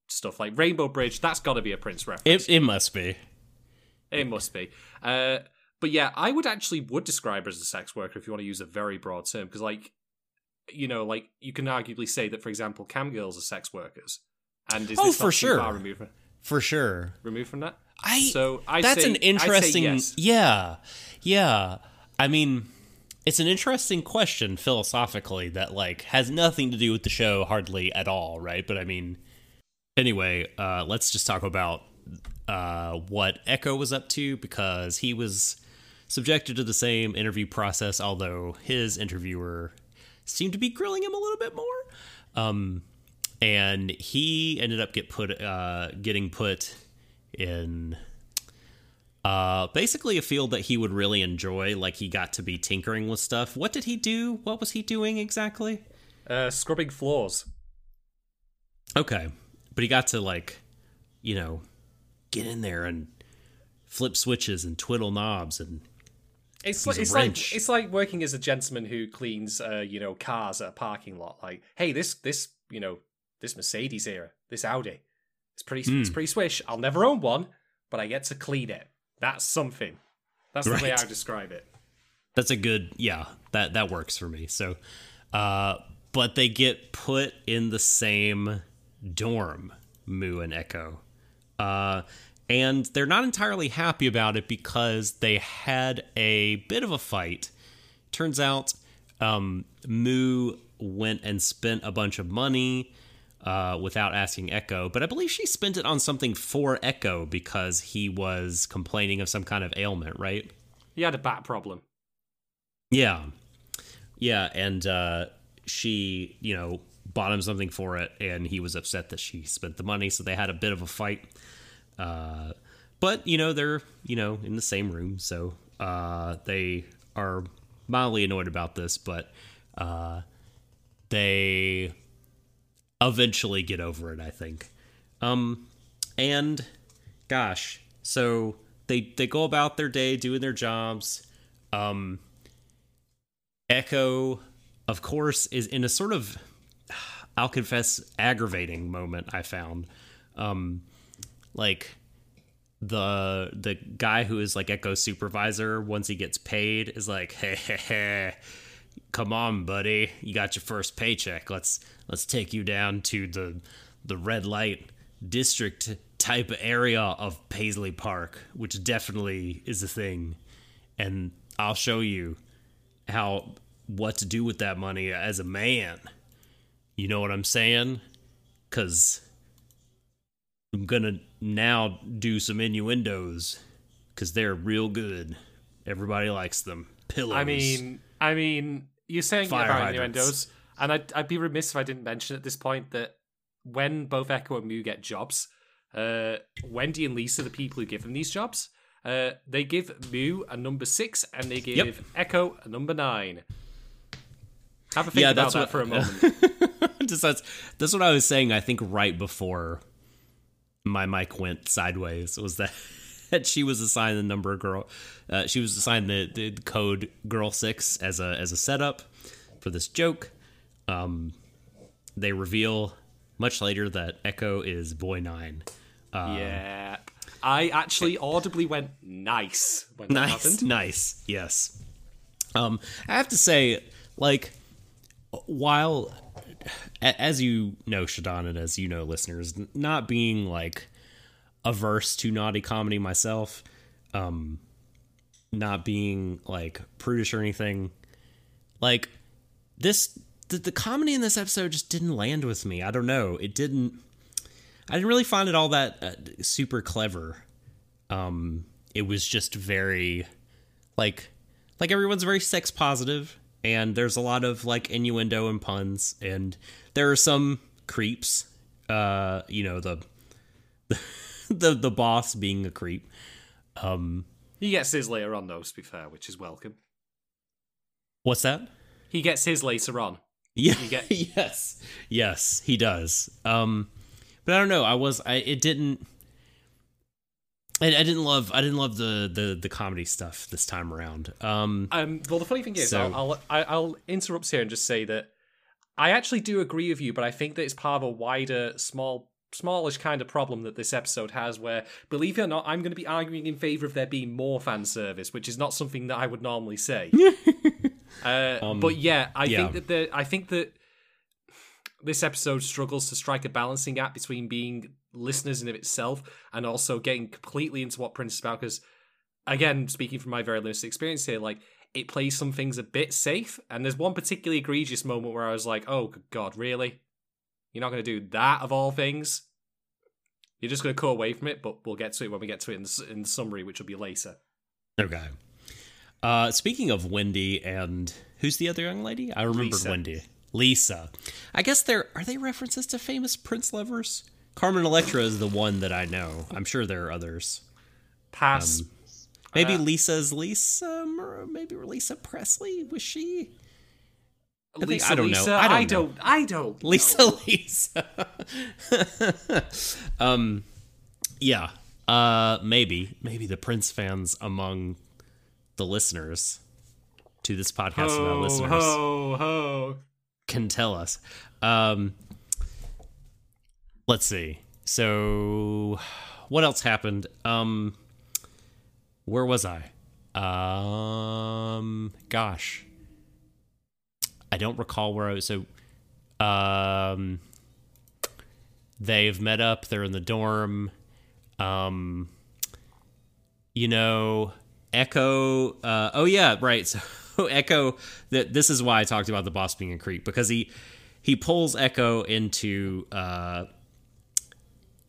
stuff like Rainbow Bridge. That's got to be a Prince reference. It it must be. It must be. Uh, but yeah, I would actually would describe her as a sex worker if you want to use a very broad term, because like, you know, like you can arguably say that, for example, cam girls are sex workers. And is Oh, this for sure. far removed from, For sure. removed from that? I So I that's say, an interesting yes. yeah yeah i mean it's an interesting question philosophically that like has nothing to do with the show hardly at all right but i mean anyway uh let's just talk about uh what echo was up to because he was subjected to the same interview process although his interviewer seemed to be grilling him a little bit more um and he ended up get put uh getting put in uh, basically a field that he would really enjoy. Like he got to be tinkering with stuff. What did he do? What was he doing exactly? Uh, scrubbing floors. Okay, but he got to like, you know, get in there and flip switches and twiddle knobs and It's like it's like it's like working as a gentleman who cleans, uh, you know, cars at a parking lot. Like, hey, this this you know this Mercedes here, this Audi, it's pretty Hmm. it's pretty swish. I'll never own one, but I get to clean it. That's something. That's the way I describe it. that's a good yeah that that works for me. So, uh, but they get put in the same dorm, Moo and Echo. Uh, and they're not entirely happy about it because they had a bit of a fight. Turns out, um, Moo went and spent a bunch of money uh, without asking Echo, but I believe she spent it on something for Echo because he was complaining of some kind of ailment, right? He had a back problem. Yeah. Yeah, and uh, she, you know, bought him something for it, and he was upset that she spent the money, so they had a bit of a fight. Uh, but, you know, they're, you know, in the same room, so uh, they are mildly annoyed about this, but uh, they eventually get over it, I think. Um, and gosh, so they they go about their day doing their jobs. Um, Echo, of course, is in a sort of I'll confess aggravating moment I found. Um, like the the guy who is like Echo supervisor once he gets paid is like, hey, hey, hey, come on, buddy, you got your first paycheck. Let's let's take you down to the the red light district type area of Paisley Park, which definitely is a thing, and I'll show you how what to do with that money as a man. You know what I'm saying? Cause I'm gonna now do some innuendos because they're real good. Everybody likes them. Pillows. I mean, I mean, you're saying about hydrants. innuendos, and I'd, I'd be remiss if I didn't mention at this point that when both Echo and Mew get jobs, uh, Wendy and Lisa, the people who give them these jobs, uh, they give Mew a number six and they give Yep. Echo a number nine. Have a think Yeah, about that's that what- for a moment. Just that's that's what I was saying. I think right before my mic went sideways was that that she was assigned the number girl. Uh, she was assigned the, the code girl six as a as a setup for this joke. Um, they reveal much later that Echo is boy nine. yeah. I actually audibly went nice when that nice, happened. nice, yes. Um, I have to say, like, while as you know, Shadon, and as you know, listeners, not being like averse to naughty comedy myself, um, not being like prudish or anything, like this, the, the comedy in this episode just didn't land with me. I don't know, it didn't. I didn't really find it all that uh, super clever um it was just very like like everyone's very sex positive and there's a lot of like innuendo and puns. And there are some creeps uh you know the the the boss being a creep. Um, He gets his later on, though, to be fair, which is welcome. what's that? He gets his later on. yeah get- yes. Yes he does. Um but i don't know. I was i it didn't I, I didn't love I didn't love the, the the comedy stuff this time around. Um Um, well, the funny thing is, So- I'll, I'll I'll interrupt here and just say that I actually do agree with you, but I think that it's part of a wider, small, smallish kind of problem that this episode has. Where, believe it or not, I'm going to be arguing in favor of there being more fan service, which is not something that I would normally say. uh, but yeah, I Um, yeah. think that the I think that this episode struggles to strike a balancing act between being listeners in of itself and also getting completely into what Prince is about. Because again, speaking from my very limited experience here, like it plays some things a bit safe, and there's one particularly egregious moment where I was like, "Oh God, really? You're not going to do that of all things? You're just going to cut away from it?" But we'll get to it when we get to it in the, in the summary, which will be later. Okay. Uh, speaking of Wendy and who's the other young lady? I remembered Lisa. Wendy. Lisa. I guess they're are they references to famous Prince lovers? Carmen Electra is the one that I know. I'm sure there are others. Pass. Maybe Uh, Lisa's Lisa, Mer- maybe Lisa Presley. Was she think- Lisa, I don't know. I don't I don't. I don't. Lisa? Lisa. um, yeah. Uh, maybe maybe the Prince fans among the listeners to this podcast Ho listeners ho ho. can tell us. Um, let's see. So, what else happened? Um, where was I? Um, gosh, I don't recall where I was. So, um, they've met up. They're in the dorm. Um, you know, Echo. Uh, oh yeah, right. So Echo, that this is why I talked about the boss being a creep because he he pulls Echo into uh,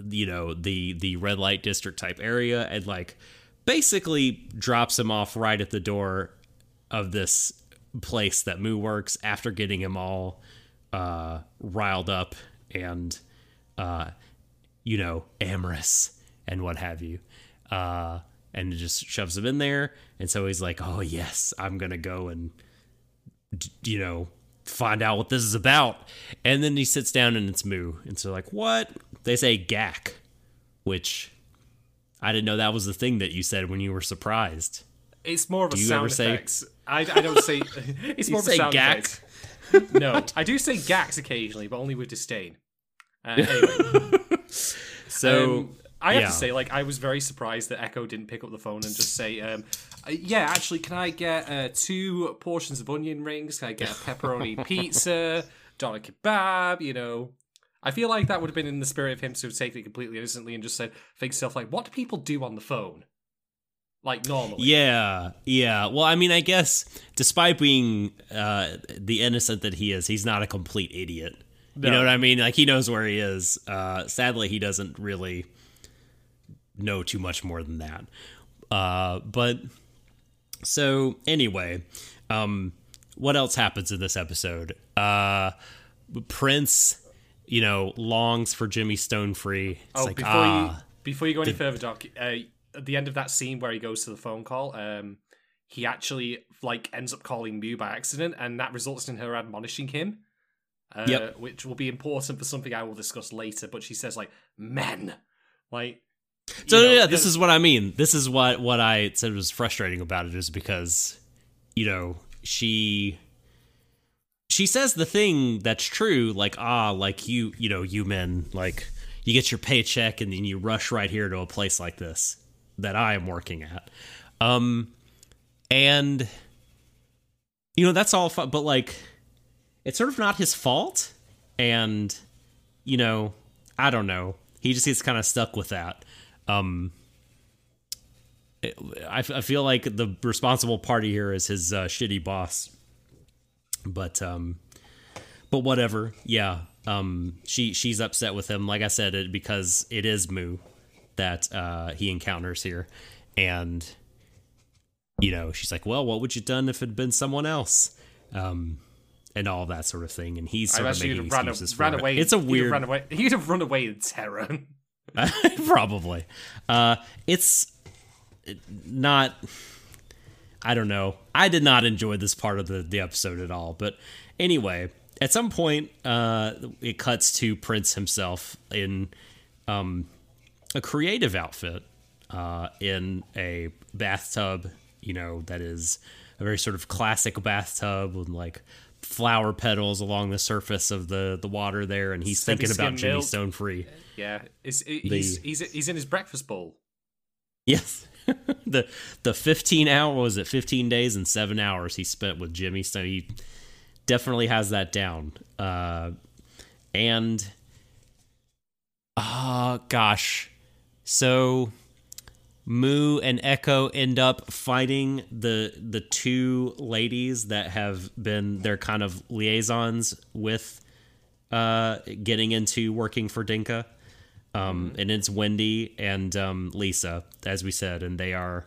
you know the the red light district type area and like basically drops him off right at the door of this place that Moo works after getting him all uh, riled up and uh, you know amorous and what have you. Uh, and just shoves him in there. And so he's like, "Oh yes, I'm gonna go and you know find out what this is about." And then he sits down and it's Moo, and so like, what? They say Gak, which I didn't know that was the thing that you said when you were surprised. It's more of a Do you sound ever say-. I, I don't say. It's more of a sound Gak? effects. No, I do say gax occasionally, but only with disdain. Uh, anyway, So um, I have yeah. to say, like, I was very surprised that Echo didn't pick up the phone and just say, um, uh, "Yeah, actually, can I get uh, two portions of onion rings? Can I get a pepperoni pizza, dollar kebab?" You know, I feel like that would have been in the spirit of him to have taken it completely innocently and just said think stuff like, "What do people do on the phone?" Like normally. Yeah, yeah. Well, I mean, I guess despite being uh, the innocent that he is, he's not a complete idiot. You know what I mean? Like he knows where he is. Uh, sadly, he doesn't really know too much more than that. Uh, but so anyway, um, what else happens in this episode? Uh, Prince, you know, longs for Jimmy Stone free. It's Oh, like before ah, you before you go any further, Doc, uh, at the end of that scene where he goes to the phone call, um, he actually like ends up calling Mew by accident, and that results in her admonishing him. Uh, Yep. which will be important for something I will discuss later. But she says like men, like. So know, yeah, this uh, is what I mean. This is what what I said was frustrating about it is because you know she she says the thing that's true, like ah, like you you know you men like you get your paycheck and then you rush right here to a place like this that I am working at, um, and you know that's all fun, but like it's sort of not his fault, and you know I don't know. He just gets kind of stuck with that. Um I, I feel like the responsible party here is his uh, shitty boss but um but whatever yeah um she she's upset with him like i said it because it is moo that uh he encounters here and you know she's like well what would you done if it had been someone else um and all that sort of thing and he's I sort of imagine making you'd have ran, excuses ran for it. away. it's a have weird ran away. You'd have run away in terror. Probably. Uh, it's not. I don't know. I did not enjoy this part of the, the episode at all. But anyway, at some point, uh, it cuts to Prince himself in um, a creative outfit uh, in a bathtub, you know, that is a very sort of classic bathtub with like flower petals along the surface of the, the water there. And he's thinking about Semi-skim Jimmy milk. Stone Free. yeah, it's, it, he's, he's he's in his breakfast bowl. Yes. the the 15 hour was it 15 days and 7 hours he spent with Jimmy so he definitely has that down. Uh and uh gosh. So Moo and Echo end up fighting the the two ladies that have been their kind of liaisons with uh getting into working for Denka um, and it's Wendy and um, Lisa, as we said, and they are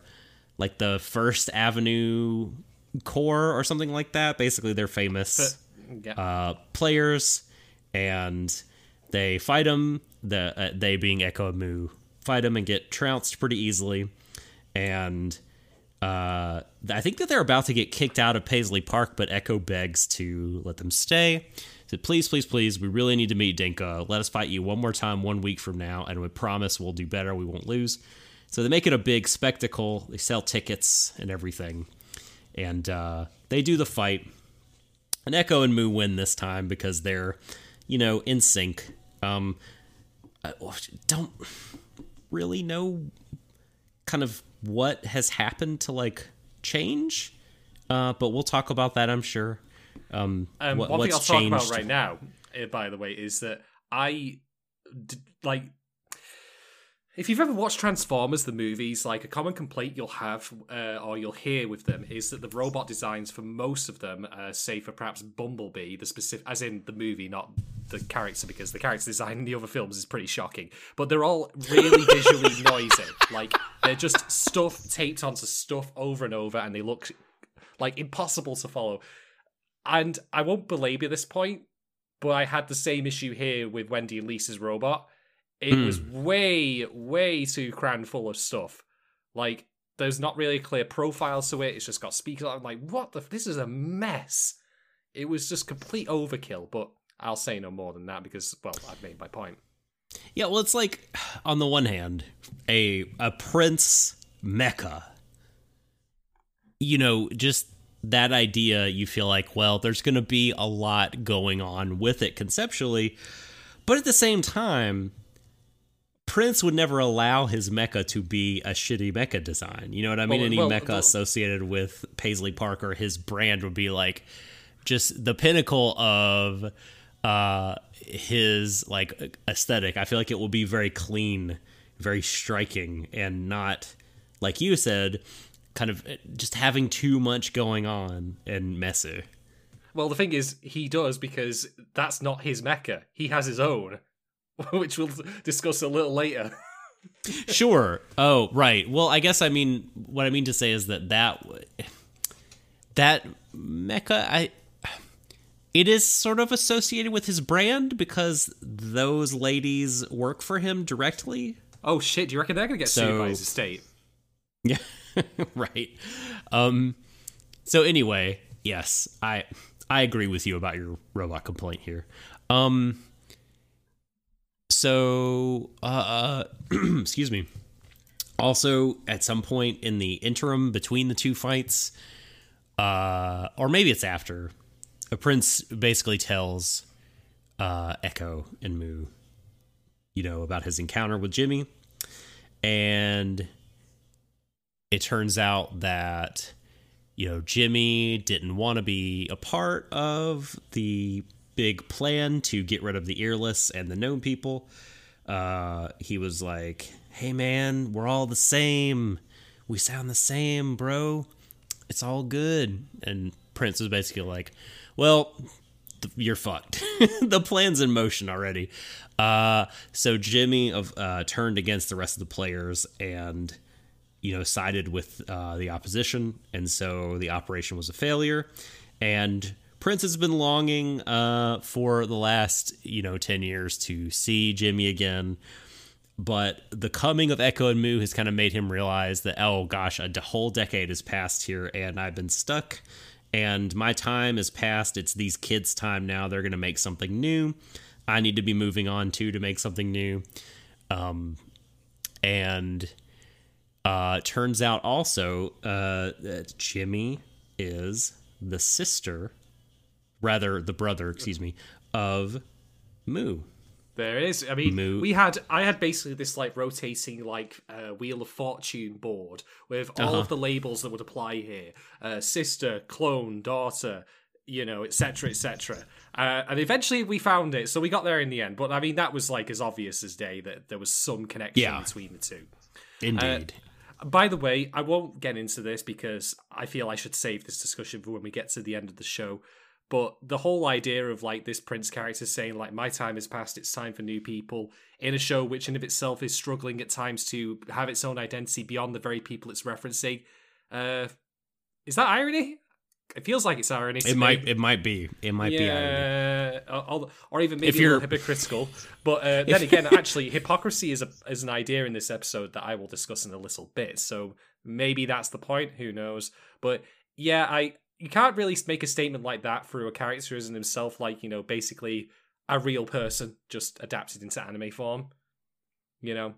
like the First Avenue Corps or something like that. Basically, they're famous Yeah. uh, players, and they fight them. The uh, they being Echo and Moo fight them and get trounced pretty easily, and uh, I think that they're about to get kicked out of Paisley Park, but Echo begs to let them stay. Said, please, please, please, we really need to meet Denka. Let us fight you one more time one week from now, and we promise we'll do better. We won't lose. So they make it a big spectacle. They sell tickets and everything, and uh, they do the fight. And Echo and Moo win this time because they're, you know, in sync. Um, I don't really know kind of what has happened to like change, uh, but we'll talk about that, I'm sure. Um, Um, what- one thing I'll what's talk about changed? right now, uh, by the way, is that I like. if you've ever watched Transformers, the movies, like a common complaint you'll have uh, or you'll hear with them is that the robot designs for most of them, uh, say for perhaps Bumblebee, the specific, as in the movie, not the character, because the character design in the other films is pretty shocking. But they're all really visually noisy. Like they're just stuff taped onto stuff over and over, and they look like impossible to follow. And I won't belabor this point, but I had the same issue here with Wendy and Lisa's robot it Hmm. was way, way too crammed full of stuff. Like, there's not really a clear profile to it. It's just got speakers. I'm like, what the? F- this is a mess. It was just complete overkill. But I'll say no more than that because, well, I've made my point. Yeah, well, it's like on the one hand, a a prince mecha. You know, just that idea. You feel like, well, there's going to be a lot going on with it conceptually, but at the same time, Prince would never allow his mecha to be a shitty mecha design. You know what I mean? Well, Any well, mecha well- associated with Paisley Parker, his brand would be like just the pinnacle of uh his like aesthetic. I feel like it will be very clean, very striking, and not like you said, kind of uh, just having too much going on and messy. Well, the thing is, he does because that's not his mecha. He has his own, which we'll discuss a little later. sure. Oh, right. Well, I guess I mean what I mean to say is that that that mecha I it is sort of associated with his brand because those ladies work for him directly. Oh shit! Do you reckon they're gonna get sued by his estate? Yeah. right. Um so anyway, yes, I I agree with you about your robot complaint here. Um so uh, uh excuse me. Also at some point in the interim between the two fights uh or maybe it's after a prince basically tells uh Echo and Moo you know about his encounter with Jimmy and it turns out that you know Jimmy didn't want to be a part of the big plan to get rid of the earless and the gnome people. Uh, he was like, "Hey man, we're all the same. We sound the same, bro. It's all good." And Prince was basically like, "Well, you're fucked. the plan's in motion already." Uh, so Jimmy of uh, turned against the rest of the players and you know sided with uh, the opposition, and so the operation was a failure. And Prince has been longing uh, for the last you know ten years to see Jimmy again. But the coming of Echo and Moo has kind of made him realize that oh gosh, a whole decade has passed here, and I've been stuck. And my time has passed. It's these kids' time now. They're going to make something new. I need to be moving on too to make something new. Um, and uh, turns out also uh, that Jimmy is the sister, rather the brother, excuse me, of Moo. There is. I mean, Moo. we had I had basically this like rotating like uh, wheel of fortune board with all Uh-huh. of the labels that would apply here: uh, sister, clone, daughter, you know, etc., etc. Uh, and eventually we found it, so we got there in the end. But I mean, that was like as obvious as day that there was some connection Yeah. between the two. Indeed. By the way, I won't get into this because I feel I should save this discussion for when we get to the end of the show. But the whole idea of like this Prince character saying like my time has passed, it's time for new people in a show which in of itself is struggling at times to have its own identity beyond the very people it's referencing. Uh, is that irony? It feels like it's irony. it me. might it might be it might be irony. Yeah, or, or- even maybe If a little you're- hypocritical. But uh, then again, actually, hypocrisy is a is an idea in this episode that I will discuss in a little bit. So maybe that's the point. Who knows? But yeah, I you can't really make a statement like that through a character isn't himself like you know basically a real person just adapted into anime form. You know.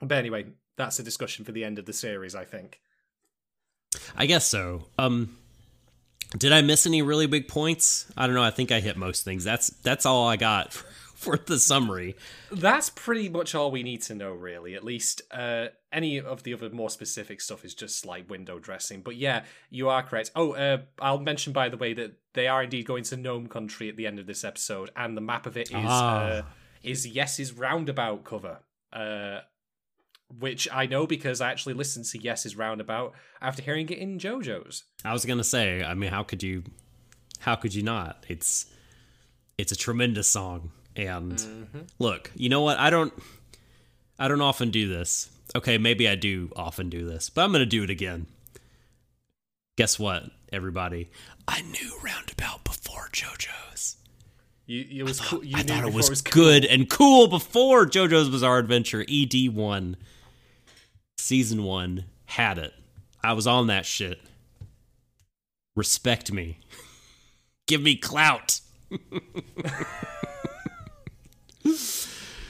But anyway, that's a discussion for the end of the series. I think. I guess so. Um, did I miss any really big points? I don't know. I think I hit most things. That's that's all I got for, for the summary. That's pretty much all we need to know, really. At least uh, any of the other more specific stuff is just like window dressing. But yeah, you are correct. Oh, uh, I'll mention by the way that they are indeed going to Gnome Country at the end of this episode, and the map of it is Ah. uh, is Yes's roundabout cover. Uh, which I know because I actually listened to Yes's Roundabout after hearing it in JoJo's. I was gonna say, I mean, how could you, how could you not? It's, it's a tremendous song, and Mm-hmm. look, you know what? I don't, I don't often do this. Okay, maybe I do often do this, but I'm gonna do it again. Guess what, everybody? I knew Roundabout before JoJo's. You, it was cool. You I knew thought it was, cool. good and cool before JoJo's Bizarre Adventure ED one, season one had it. I was on that shit. Respect me. Give me clout.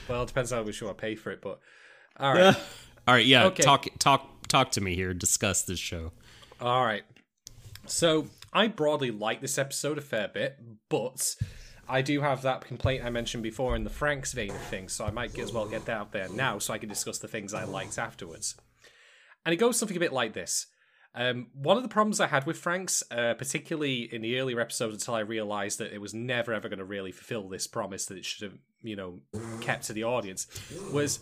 Well, it depends how much you want to pay for it, but all right, All right, yeah. Okay. Talk, talk, talk to me here. Discuss this show. all right. So I broadly like this episode a fair bit, but I do have that complaint I mentioned before in the Franxx vein of things, so I might as well get that out there now, so I can discuss the things I liked afterwards. And it goes something a bit like this. Um, one of the problems I had with Franxx, uh, particularly in the earlier episodes, until I realised that it was never ever going to really fulfill this promise that it should have, you know, kept to the audience, was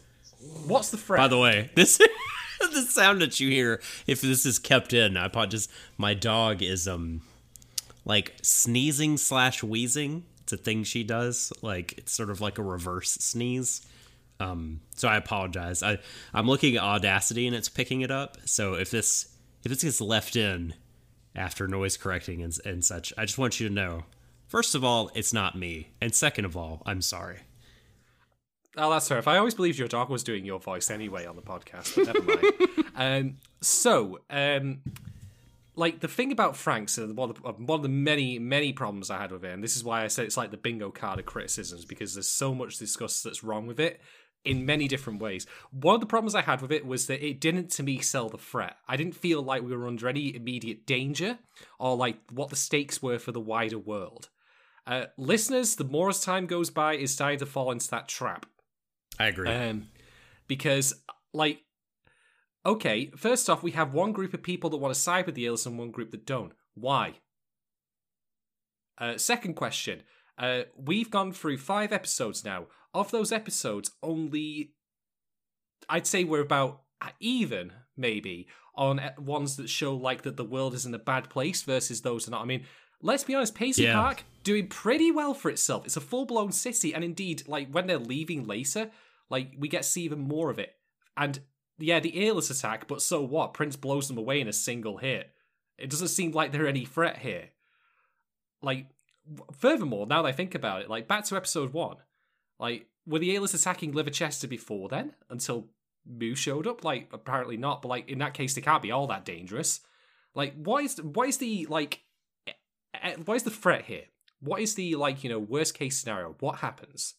what's the threat? By the way, this the sound that you hear, if this is kept in, I just my dog is um like sneezing slash wheezing. It's a thing she does. Like it's sort of like a reverse sneeze. Um, so I apologize. I I'm looking at Audacity and it's picking it up. So if this if this gets left in after noise correcting and, and such, I just want you to know. First of all, it's not me, and second of all, I'm sorry. Oh, that's fair. If I always believed your dog was doing your voice anyway on the podcast, but never mind. um, so, um, like the thing about Franxx, and one of, the, one of the many, many problems I had with it, and this is why I say it's like the bingo card of criticisms because there's so much discussed that's wrong with it in many different ways. One of the problems I had with it was that it didn't, to me, sell the threat. I didn't feel like we were under any immediate danger or like what the stakes were for the wider world. Uh, listeners, the more as time goes by, is starting to fall into that trap. I agree. Um, because, like, okay, first off, we have one group of people that want to side with the Elis and one group that don't. Why? Uh, second question. Uh, we've gone through five episodes now. Of those episodes, only I'd say we're about even, maybe, on ones that show like that the world is in a bad place versus those that are not. I mean, let's be honest, Paisley Yeah. Park doing pretty well for itself. It's a full blown city, and indeed, like when they're leaving later, like we get to see even more of it. And yeah, the earless attack, but so what? Prince blows them away in a single hit. It doesn't seem like they're any threat here. Like, furthermore, now that I think about it, like back to episode one, like were the earless attacking Liverchester before then until Moo showed up? Like, apparently not. But like in that case, they can't be all that dangerous. Like, why is why is the like? What is the threat here? What is the like you know worst case scenario? What happens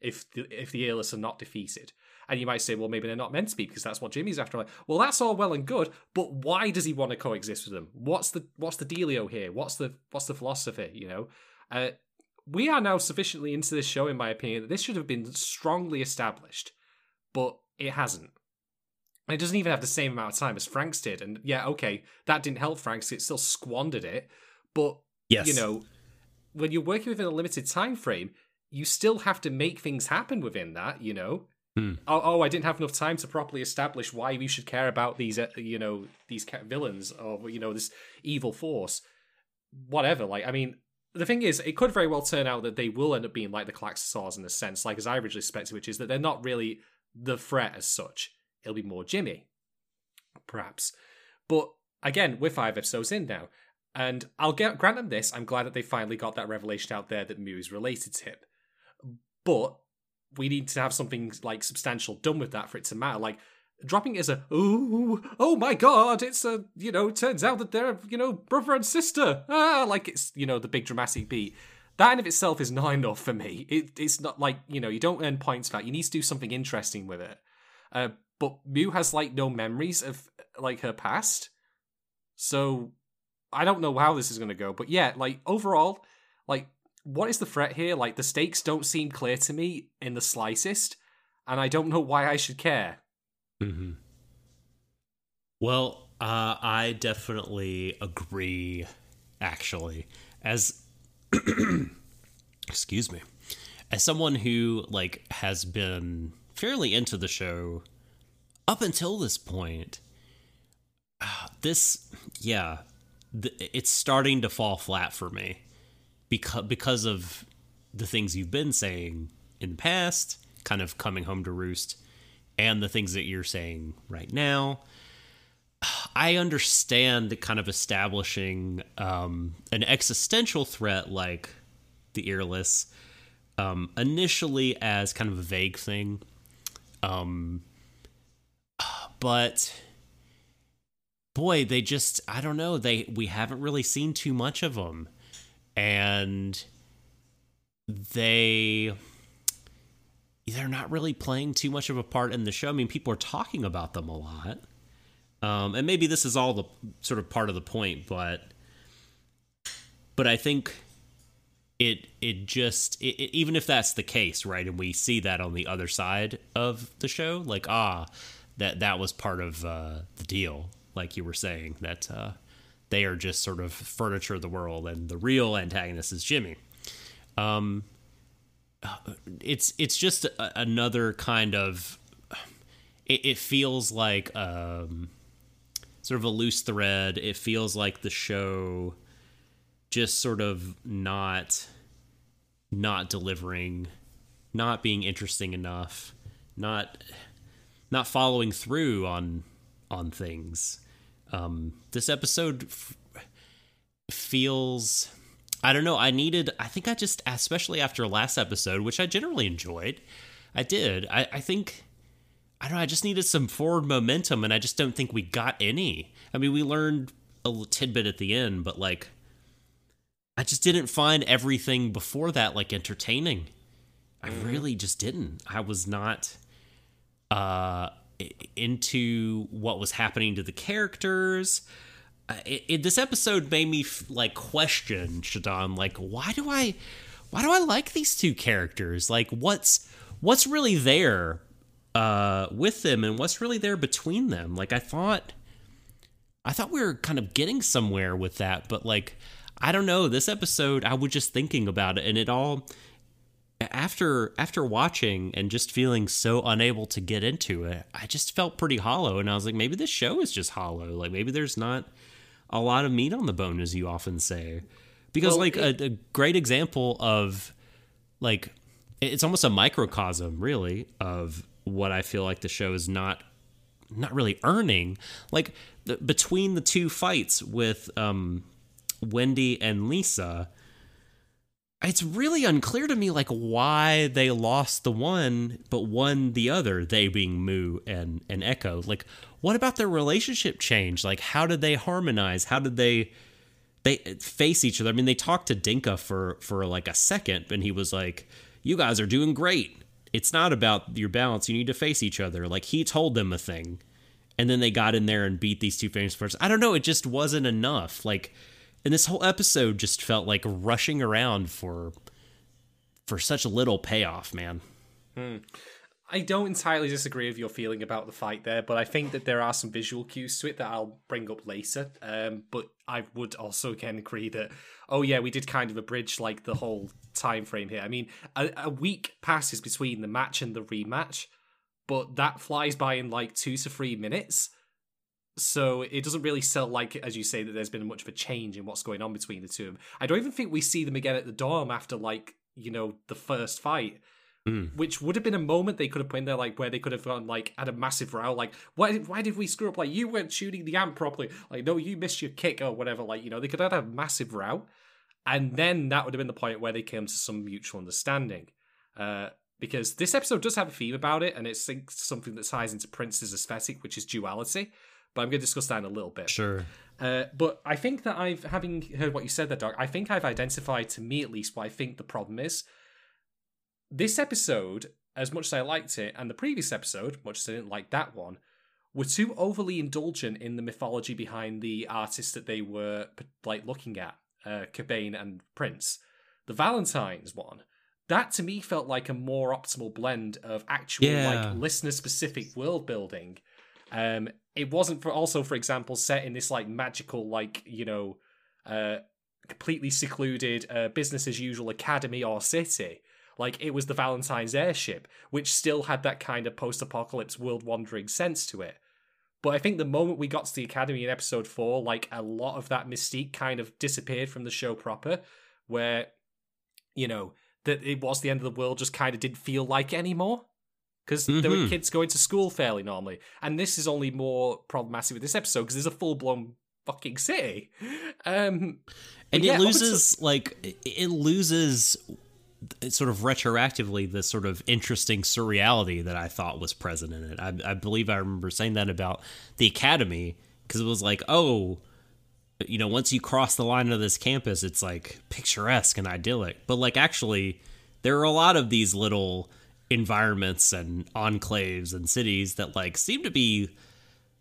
if the, if the earless are not defeated? And you might say, well, maybe they're not meant to be because that's what Jimmy's after. Like, well, that's all well and good, but why does he want to coexist with them? What's the what's the dealio here? What's the what's the philosophy? You know, uh, we are now sufficiently into this show, in my opinion, that this should have been strongly established, but it hasn't. And it doesn't even have the same amount of time as Franxx did. And yeah, okay, that didn't help Franxx; it still squandered it. But yes. you know, when you're working within a limited time frame, you still have to make things happen within that. You know, Hmm. oh, oh, I didn't have enough time to properly establish why we should care about these, uh, you know, these villains or you know this evil force. Whatever. Like, I mean, the thing is, it could very well turn out that they will end up being like the Klaxosaurs in a sense, like as I originally suspected, which is that they're not really the threat as such. It'll be more Jimmy, perhaps. But again, we're five episodes in now. And I'll get, grant them this. I'm glad that they finally got that revelation out there that Mew is related to him. But we need to have something like substantial done with that for it to matter. Like dropping it as a ooh, oh my god, it's a you know, turns out that they're you know brother and sister. Ah, like it's you know the big dramatic beat. That in of itself is not enough for me. It, it's not like you know you don't earn points for that. You need to do something interesting with it. Uh, but Mew has like no memories of like her past, so I don't know how this is going to go. But yeah, like overall, like what is the threat here? Like the stakes don't seem clear to me in the slightest, and I don't know why I should care. Hmm Well, uh, I definitely agree. Actually, as excuse me, as someone who like has been fairly into the show up until this point, this yeah, it's starting to fall flat for me because because of the things you've been saying in the past, kind of coming home to roost, and the things that you're saying right now. I understand kind of establishing um, an existential threat like the earless um, initially as kind of a vague thing, um, but boy, they just I don't know they we haven't really seen too much of them, and they they're not really playing too much of a part in the show. I mean, people are talking about them a lot. Um, and maybe this is all the sort of part of the point, but but I think it it just it, it, even if that's the case, right, and we see that on the other side of the show, like ah, that that was part of uh, the deal, like you were saying that uh, they are just sort of furniture of the world, and the real antagonist is Jimmy. Um, it's it's just a, another kind of it, it feels like um sort of a loose thread. It feels like the show just sort of not not delivering, not being interesting enough, not not following through on on things. Um, this episode f- feels I don't know. I needed. I think I just, especially after last episode, which I generally enjoyed, I did. I, I think I don't know. I just needed some forward momentum, and I just don't think we got any. I mean, we learned a tidbit at the end, but like, I just didn't find everything before that like entertaining. I mm-hmm. really just didn't. I was not uh into what was happening to the characters. It, it, this episode made me like question Shadon, like why do I why do I like these two characters? Like what's what's really there uh, with them and what's really there between them. Like I thought, I thought we were kind of getting somewhere with that, but like I don't know. This episode, I was just thinking about it, and it all after after watching and just feeling so unable to get into it, I just felt pretty hollow, and I was like, maybe this show is just hollow. Like maybe there's not a lot of meat on the bone, as you often say. Because well, like it, a, a great example of like it's almost a microcosm really of what I feel like the show is not not really earning. Like the, between the two fights with um, Wendy and Lisa, it's really unclear to me like why they lost the one but won the other. They being Moo and and Echo. Like, what about their relationship change? Like, how did they harmonize? How did they? They face each other. I mean, they talked to Denka for for like a second, and he was like, "You guys are doing great." it's not about your balance. You need to face each other. Like he told them a thing, and then they got in there and beat these two famous persons. I don't know. It just wasn't enough. Like, and this whole episode just felt like rushing around for for such little payoff, man. Hmm. I don't entirely disagree with your feeling about the fight there, but I think that there are some visual cues to it that I'll bring up later. Um, but I would also again agree that oh yeah, we did kind of abridge like the whole time frame here. I mean, a, a week passes between the match and the rematch, but that flies by in like two to three minutes. So it doesn't really sell like, as you say, that there's been much of a change in what's going on between the two of them. I don't even think we see them again at the dorm after like you know the first fight. Mm. Which would have been a moment they could have put in there, like where they could have gone, like had a massive row, like why why did we screw up? Like you weren't shooting the amp properly, like no, you missed your kick or whatever. Like you know they could have had a massive row, and then that would have been the point where they came to some mutual understanding. Uh, because this episode does have a theme about it, and it's something that ties into Prince's aesthetic, which is duality. But I'm going to discuss that in a little bit. Sure. Uh, but I think that I've, having heard what you said there, Doc, I think I've identified, to me at least, what I think the problem is this episode, as much as I liked it, and the previous episode, much as I didn't like that one, were too overly indulgent in the mythology behind the artists that they were like looking at, uh, Cobain and Prince. The Valentine's one, that to me felt like a more optimal blend of actual yeah. like listener specific world building. Um, it wasn't for also, for example, set in this like magical, like you know, uh, completely secluded uh, business as usual academy or city Like it was the Valentine's airship, which still had that kind of post-apocalypse world-wandering sense to it. But I think the moment we got to the Academy in episode four, like a lot of that mystique kind of disappeared from the show proper, where, you know, that it was the end of the world just kind of didn't feel like anymore. Because there were Mhm. kids going to school fairly normally. And this is only more problematic with this episode because there's a full blown fucking city. Um, and it loses like it- it loses sort of retroactively the sort of interesting surreality that I thought was present in it. I, I believe I remember saying that about the academy because it was like, oh, you know, once you cross the line of this campus, it's like picturesque and idyllic. But like, actually, there are a lot of these little environments and enclaves and cities that like seem to be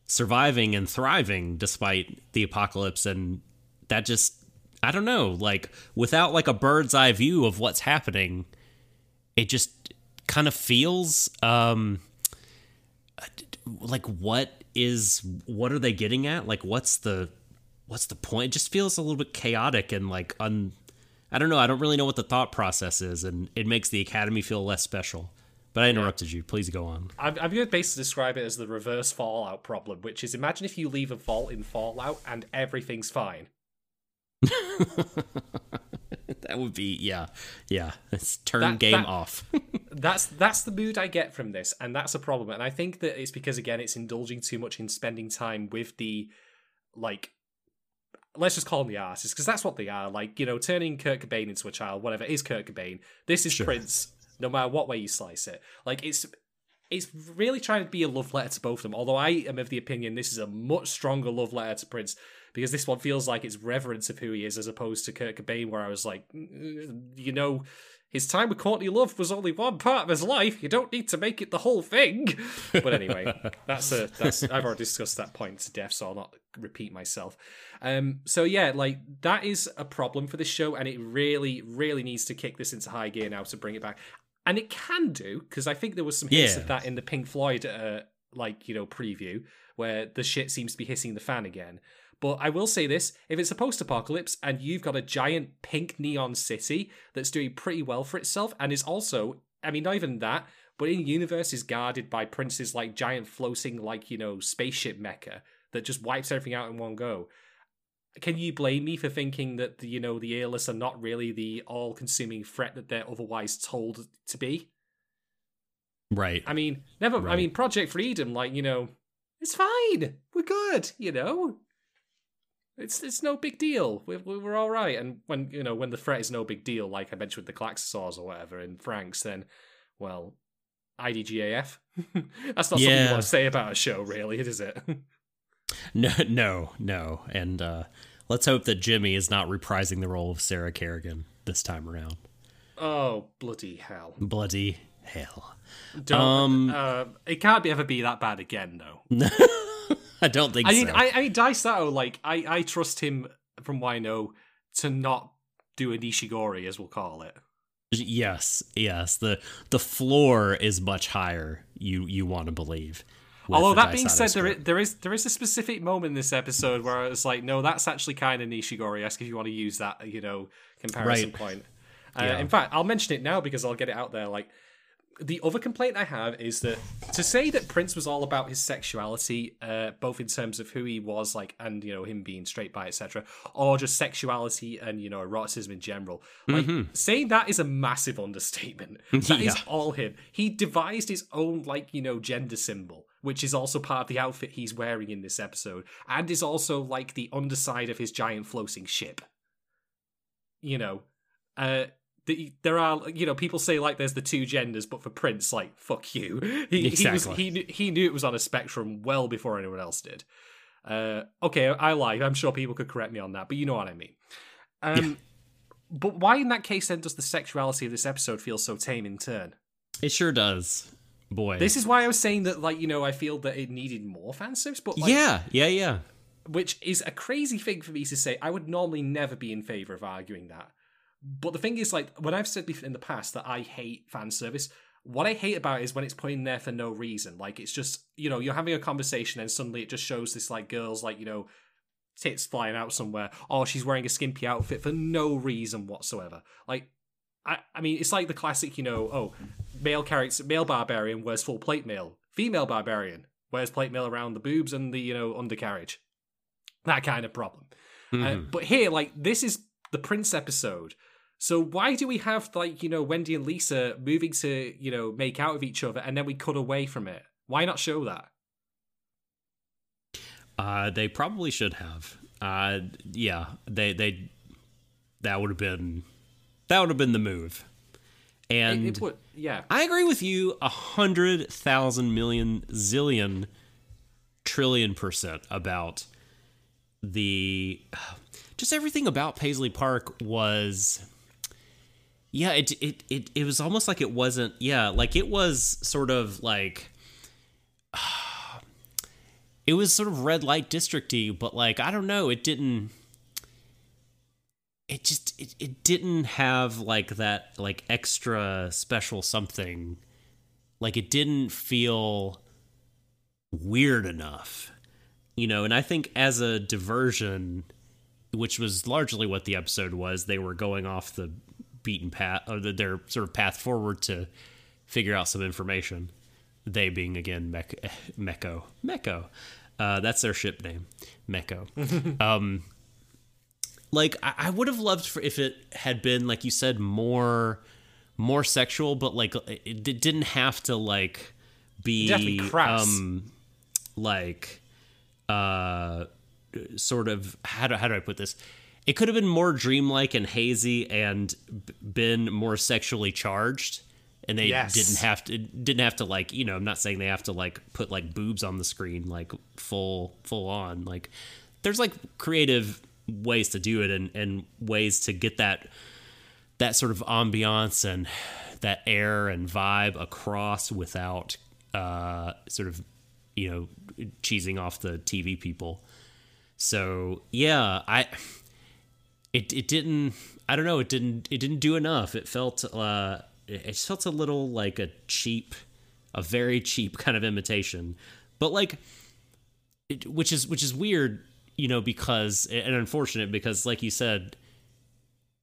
surviving and thriving despite the apocalypse and that just I don't know, like without like a bird's eye view of what's happening, it just kind of feels um like what is what are they getting at? Like what's the what's the point? It just feels a little bit chaotic and like un I don't know, I don't really know what the thought process is and it makes the academy feel less special. But I interrupted you. Please go on. I'm, I'm going to basically describe it as the reverse Fallout problem, which is imagine if you leave a vault in Fallout and everything's fine. that would be yeah. Yeah. It's turn That- game that- off. that's that's the mood I get from this, and that's a problem. And I think that it's because again, it's indulging too much in spending time with the like. Let's just call them the artists because that's what they are. Like you know, turning Kurt Cobain into a child, whatever is Kurt Cobain. This is Sure. Prince, no matter what way you slice it. Like it's it's really trying to be a love letter to both of them. Although I am of the opinion this is a much stronger love letter to Prince because this one feels like it's reverence of who he is as opposed to Kurt Cobain, where I was like, "Mm, you know, his time with Courtney Love was only one part of his life. You don't need to make it the whole thing. But anyway, that's a that's I've already discussed that point to death, so I'll not repeat myself. Um, so yeah, like that is a problem for this show, and it really, really needs to kick this into high gear now to bring it back. And it can do because I think there was some hints Yeah. of that in the Pink Floyd, uh, like you know, preview where the shit seems to be hitting the fan again. But I will say this: if it's a post-apocalypse and you've got a giant pink neon city that's doing pretty well for itself, and is also, I mean, not even that, but in universe is guarded by princes like giant floating, like you know, spaceship mecha that just wipes everything out in one go. Can you blame me for thinking that the, you know the earless are not really the all-consuming threat that they're otherwise told to be? right. I mean, never. I mean, Project Freedom, like you know, it's fine. We're good. You know, it's it's no big deal. We're we're all right. And when you know when the threat is no big deal, like I mentioned with the Klaxosaurs or whatever in Franxx, then well, IDGAF. That's not something you want to say about a show, really, is it? No, no, no. And uh, let's hope that Jimmy is not reprising the role of Sarah Kerrigan this time around. oh bloody hell! Bloody hell. Don't. Um, uh, it can't be ever be that bad again, though. I don't think I mean, so. I, I mean, Dai Sato, like, I, I trust him from what I know to not do a Nishigori, as we'll call it. yes, yes. The the floor is much higher. You you want to believe. Although that being said, there is, there is there is a specific moment in this episode where it's like, no, that's actually kind of Nishigori esque if you want to use that, you know, comparison Right. point. Uh, Yeah. In fact, I'll mention it now because I'll get it out there. Like, the other complaint I have is that to say that Prince was all about his sexuality, uh, both in terms of who he was, like, and you know him being straight by, etc., or just sexuality and you know eroticism in general. Like, saying that is a massive understatement. That is Yeah. all him. He devised his own, like you know, gender symbol, which is also part of the outfit he's wearing in this episode, and is also like the underside of his giant floating ship. You know, uh, the, there are you know people say like there's the two genders, but for Prince, like fuck you. He he was he knew, he knew it was on a spectrum well before anyone else did. Uh, okay, I lie. I'm sure people could correct me on that, but you know what I mean. Um, But why, in that case, then does the sexuality of this episode feel so tame in turn? it sure does. Boy. This is why I was saying that, like, you know, I feel that it needed more fan service, but like, yeah, yeah, yeah. which is a crazy thing for me to say. I would normally never be in favor of arguing that. But the thing is, like, when I've said in the past that I hate fan service, what I hate about it is when it's put in there for no reason. Like, it's just, you know, you're having a conversation and suddenly it just shows this, like, girl's, like, you know, tits flying out somewhere, or she's wearing a skimpy outfit for no reason whatsoever. Like, I, I mean, it's like the classic, you know, oh, male character, male barbarian wears full plate mail, female barbarian wears plate mail around the boobs and the you know undercarriage, that kind of problem. Mm-hmm. Uh, but here, like, this is the Prince episode. So why do we have like you know Wendy and Lisa moving to you know make out of each other and then we cut away from it? Why not show that? Uh, they probably should have. Uh, yeah, they they that would have been that would have been the move. And It, it would, yeah. I agree with you a hundred thousand million zillion trillion percent about the just everything about Paisley Park was yeah it it it, it was almost like it wasn't yeah like it was sort of like it was sort of red light districty but like i don't know it didn't it just it, it didn't have like that like extra special something like it didn't feel weird enough you know and i think as a diversion which was largely what the episode was they were going off the beaten path or the, their sort of path forward to figure out some information they being again Meko. Meko. Uh, that's their ship name, Meko. um, like I, I would have loved for if it had been like you said more, more sexual, but like it, it didn't have to like be, It'd have to be crass. um, like uh, sort of how do how do I put this? It could have been more dreamlike and hazy and b- been more sexually charged and they Yes. didn't have to didn't have to like you know i'm not saying they have to like put like boobs on the screen like full full on like there's like creative ways to do it and and ways to get that that sort of ambiance and that air and vibe across without uh sort of you know cheesing off the tv people so yeah i it it didn't I don't know it didn't it didn't do enough. It felt uh it felt a little like a cheap a very cheap kind of imitation. But like it, which is which is weird, you know, because and unfortunate because like you said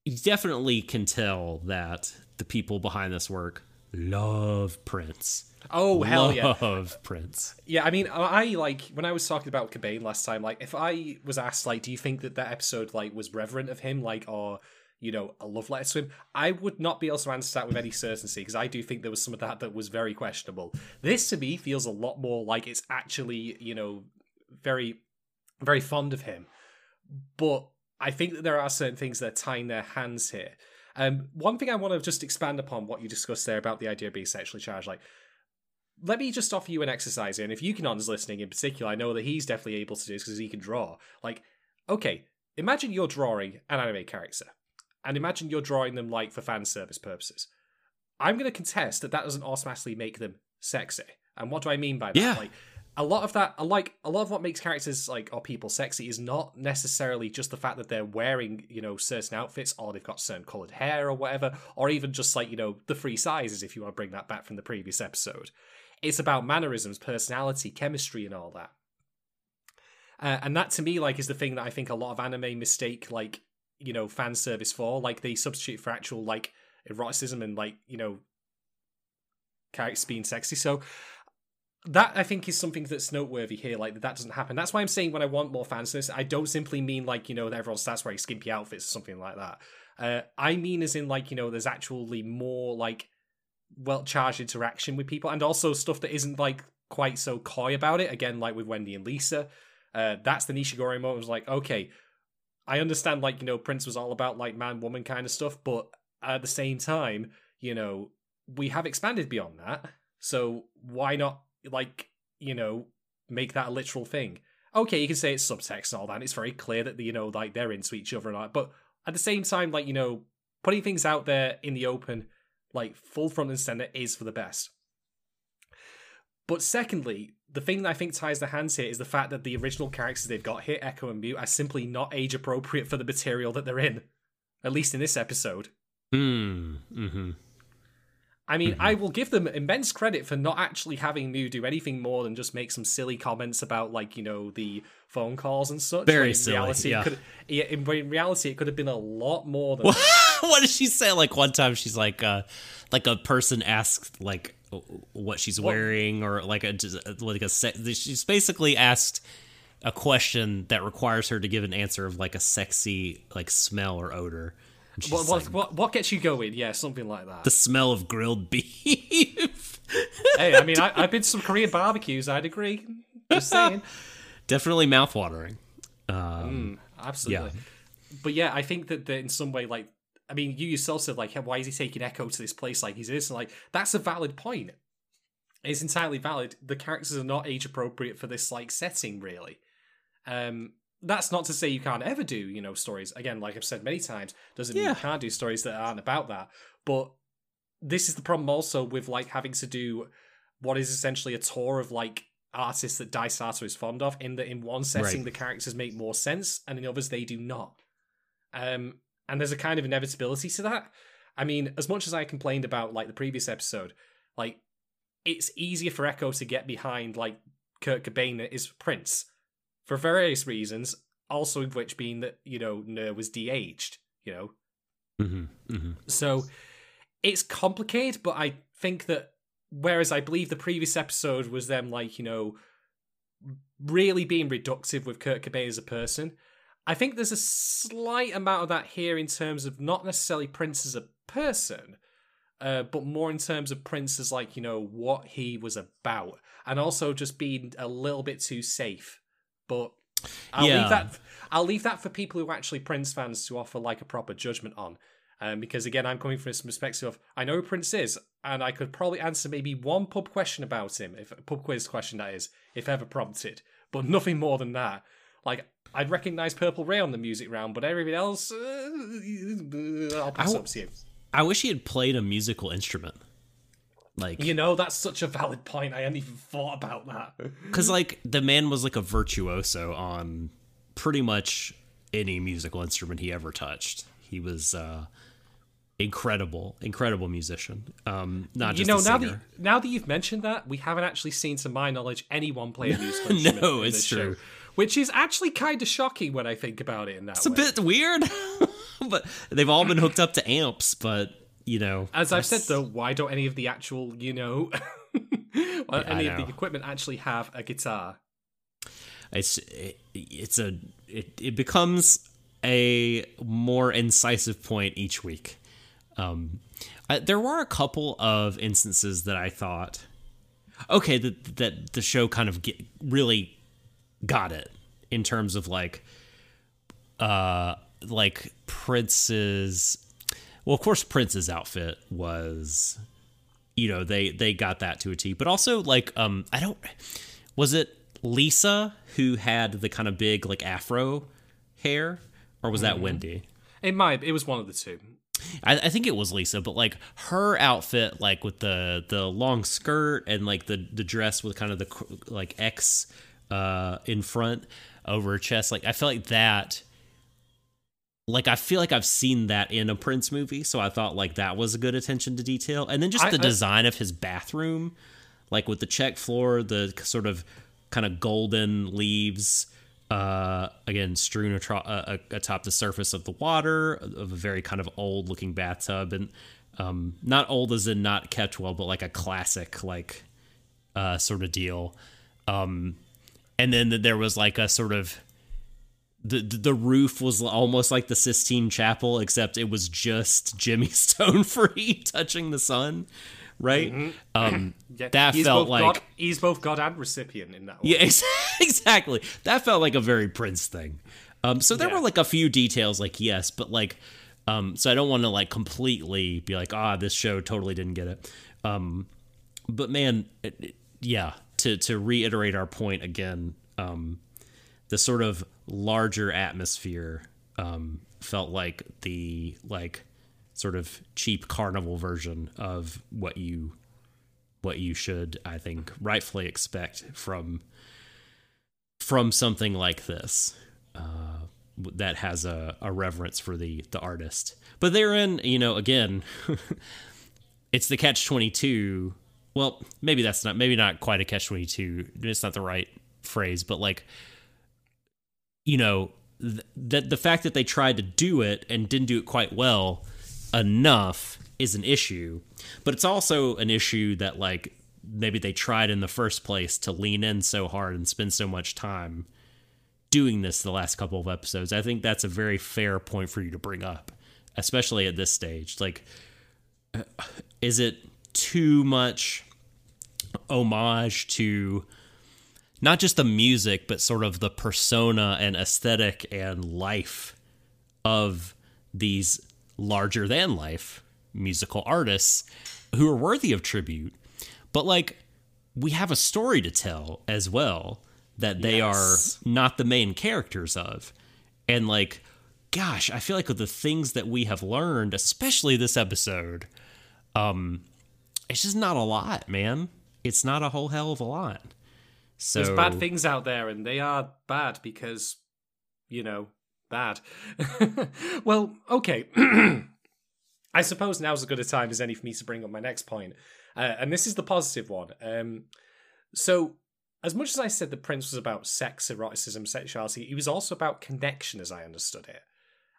you definitely can tell that the people behind this work love Prince. Oh hell yeah! Love Prince. Yeah, I mean, I like when I was talking about Cobain last time. Like, if I was asked, like, do you think that that episode like was reverent of him, like, or you know, a love letter to him? I would not be able to answer that with any certainty because I do think there was some of that that was very questionable. This to me feels a lot more like it's actually, you know, very, very fond of him. But I think that there are certain things that are tying their hands here. Um, one thing I want to just expand upon what you discussed there about the idea of being sexually charged, like let me just offer you an exercise here. And if you Yukonon's listening in particular, I know that he's definitely able to do this because he can draw. Like, okay, imagine you're drawing an anime character, and imagine you're drawing them like for fan service purposes. I'm going to contest that that doesn't automatically make them sexy. And what do I mean by that? Yeah. Like, a lot of that, like a lot of what makes characters like or people sexy is not necessarily just the fact that they're wearing, you know, certain outfits or they've got certain colored hair or whatever, or even just like you know the free sizes if you want to bring that back from the previous episode. It's about mannerisms, personality, chemistry, and all that. Uh, and that to me, like, is the thing that I think a lot of anime mistake, like, you know, fan service for. Like, they substitute for actual, like, eroticism and, like, you know, characters being sexy. So, that I think is something that's noteworthy here. Like, that, doesn't happen. That's why I'm saying when I want more fan service, I don't simply mean, like, you know, everyone starts wearing skimpy outfits or something like that. Uh, I mean, as in, like, you know, there's actually more, like, well charged interaction with people and also stuff that isn't like quite so coy about it again like with wendy and lisa uh that's the nishigori moment it was like okay i understand like you know prince was all about like man woman kind of stuff but at the same time you know we have expanded beyond that so why not like you know make that a literal thing okay you can say it's subtext and all that and it's very clear that you know like they're into each other and all that but at the same time like you know putting things out there in the open like full front and center is for the best. But secondly, the thing that I think ties the hands here is the fact that the original characters they've got here, Echo and Mute, are simply not age appropriate for the material that they're in. At least in this episode. Mm, hmm. Mm-hmm. I mean, I will give them immense credit for not actually having Mew do anything more than just make some silly comments about, like, you know, the phone calls and such. Very in silly, Reality, yeah. It could, in, in reality, it could have been a lot more than. what did she say? Like one time, she's like, uh, like a person asked like what she's wearing, or like a like a she's basically asked a question that requires her to give an answer of like a sexy like smell or odor. What, what, like, what, what gets you going? Yeah, something like that. The smell of grilled beef. hey, I mean, I, have been to some Korean barbecues. I'd agree. Just saying. Definitely mouthwatering. Um, mm, absolutely. Yeah. But yeah, I think that, that in some way, like, I mean, you yourself said, like, why is he taking Echo to this place like he's innocent? Like, that's a valid point. It's entirely valid. The characters are not age appropriate for this like setting, really. Um, that's not to say you can't ever do, you know, stories. Again, like I've said many times, doesn't mean you can't do stories that aren't about that. But this is the problem also with like having to do what is essentially a tour of like artists that Dai Sato is fond of. In that in one setting right. the characters make more sense, and in others they do not. Um, and there's a kind of inevitability to that. I mean, as much as I complained about like the previous episode, like it's easier for Echo to get behind like Kurt Cobain is Prince for various reasons. Also, of which being that you know Ner was de-aged. You know, mm-hmm, mm-hmm. so it's complicated. But I think that whereas I believe the previous episode was them like you know really being reductive with Kurt Cobain as a person. I think there's a slight amount of that here in terms of not necessarily Prince as a person, uh, but more in terms of Prince as like you know what he was about, and also just being a little bit too safe. But I'll yeah. leave that. I'll leave that for people who are actually Prince fans to offer like a proper judgment on. Um, because again, I'm coming from this perspective of I know who Prince is, and I could probably answer maybe one pub question about him, if pub quiz question that is, if ever prompted, but nothing more than that. Like I'd recognize Purple Rain on the music round, but everything else, uh, I'll pass I w- up to you. I wish he had played a musical instrument. Like you know, that's such a valid point. I hadn't even thought about that. Because like the man was like a virtuoso on pretty much any musical instrument he ever touched. He was uh incredible, incredible musician. Um, not you know now that now that you've mentioned that, we haven't actually seen, to my knowledge, anyone play a musical instrument. no, it's true. Show, which is actually kind of shocking when I think about it. In that, it's way. a bit weird, but they've all been hooked up to amps. But you know, as I've said though, why don't any of the actual, you know, yeah, any of the equipment actually have a guitar? It's it, it's a it, it becomes a more incisive point each week. Um, I, there were a couple of instances that I thought, okay, that that the show kind of get, really got it in terms of like, uh, like Prince's well, of course, Prince's outfit was, you know, they they got that to a T. But also, like, um, I don't, was it Lisa who had the kind of big like afro hair, or was that mm. Wendy? It might. It was one of the two. I, I, think it was Lisa, but like her outfit, like with the the long skirt and like the the dress with kind of the like X uh in front over her chest, like I feel like that like I feel like I've seen that in a Prince movie, so I thought like that was a good attention to detail. And then just I, the design of his bathroom, like with the check floor, the sort of kind of golden leaves, uh, again strewn atro- uh, atop the surface of the water of a very kind of old looking bathtub, and um, not old as in not kept well, but like a classic like uh, sort of deal. Um, and then there was like a sort of the the roof was almost like the Sistine Chapel, except it was just Jimmy Stone free touching the sun, right? Mm-hmm. Um, yeah, that felt like God, he's both God and recipient in that. Way. Yeah, exactly. That felt like a very Prince thing. Um, so there yeah. were like a few details, like yes, but like, um, so I don't want to like completely be like, ah, this show totally didn't get it. Um, but man, it, it, yeah. To to reiterate our point again, um, the sort of larger atmosphere um, felt like the like sort of cheap carnival version of what you what you should I think rightfully expect from from something like this uh, that has a, a reverence for the the artist. But therein, you know, again, it's the catch twenty two. Well, maybe that's not maybe not quite a catch twenty two. It's not the right phrase, but like you know, that the fact that they tried to do it and didn't do it quite well enough is an issue, but it's also an issue that like maybe they tried in the first place to lean in so hard and spend so much time doing this the last couple of episodes. I think that's a very fair point for you to bring up, especially at this stage. Like, uh, is it too much homage to not just the music, but sort of the persona and aesthetic and life of these larger than life musical artists who are worthy of tribute? But like, we have a story to tell as well that they Yes. are not the main characters of. And like, gosh, I feel like with the things that we have learned, especially this episode, um, it's just not a lot, man. It's not a whole hell of a lot. So There's bad things out there, and they are bad because, you know, bad. well, okay. I suppose now's as good a time as any for me to bring up my next point. Uh, and this is the positive one. Um, so, as much as I said the Prince was about sex, eroticism, sexuality, he was also about connection, as I understood it.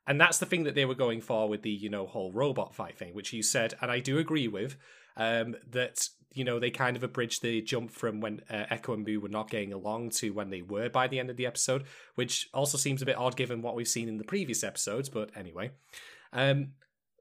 And that's the thing that they were going for with the, you know, whole robot fight thing, which you said, and I do agree with, um, that, you know, they kind of abridged the jump from when uh, Echo and Boo were not getting along to when they were by the end of the episode, which also seems a bit odd given what we've seen in the previous episodes, but anyway. Um,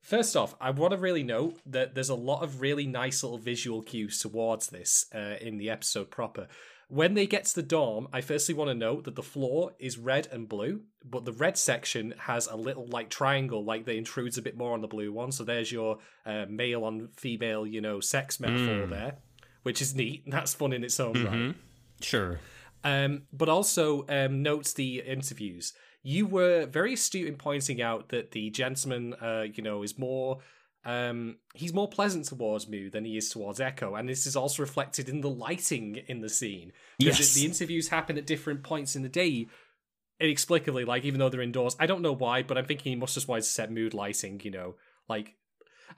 First off, I want to really note that there's a lot of really nice little visual cues towards this uh, in the episode proper. When they get to the dorm, I firstly want to note that the floor is red and blue, but the red section has a little like triangle, like that intrudes a bit more on the blue one. So there's your uh, male on female, you know, sex metaphor there, which is neat. And That's fun in its own right. sure. Um, but also um, notes the interviews. You were very astute in pointing out that the gentleman, uh, you know, is more. Um, he's more pleasant towards Moo than he is towards Echo, and this is also reflected in the lighting in the scene. Because Yes. the interviews happen at different points in the day, inexplicably. Like even though they're indoors, I don't know why, but I'm thinking he must just wanted to set mood lighting. You know, like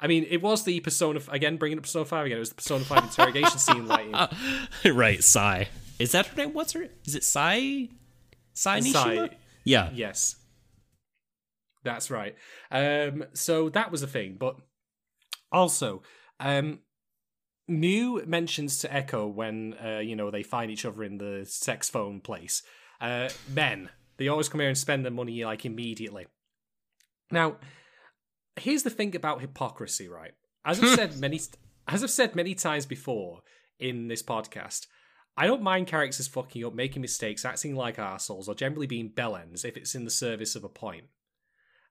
I mean, it was the Persona again, bringing up Persona Five again. It was the Persona Five interrogation scene lighting. right, Sai. Is that her name? What's her? Is it Sai? Sai Nishima? Sai. Yeah. Yes. That's right. Um, so that was a thing, but also, um, Mew mentions to Echo when uh, you know they find each other in the sex phone place. Uh, men, they always come here and spend their money like immediately. Now, here's the thing about hypocrisy, right? As I've said many, as I've said many times before in this podcast, I don't mind characters fucking up, making mistakes, acting like assholes, or generally being bellends if it's in the service of a point.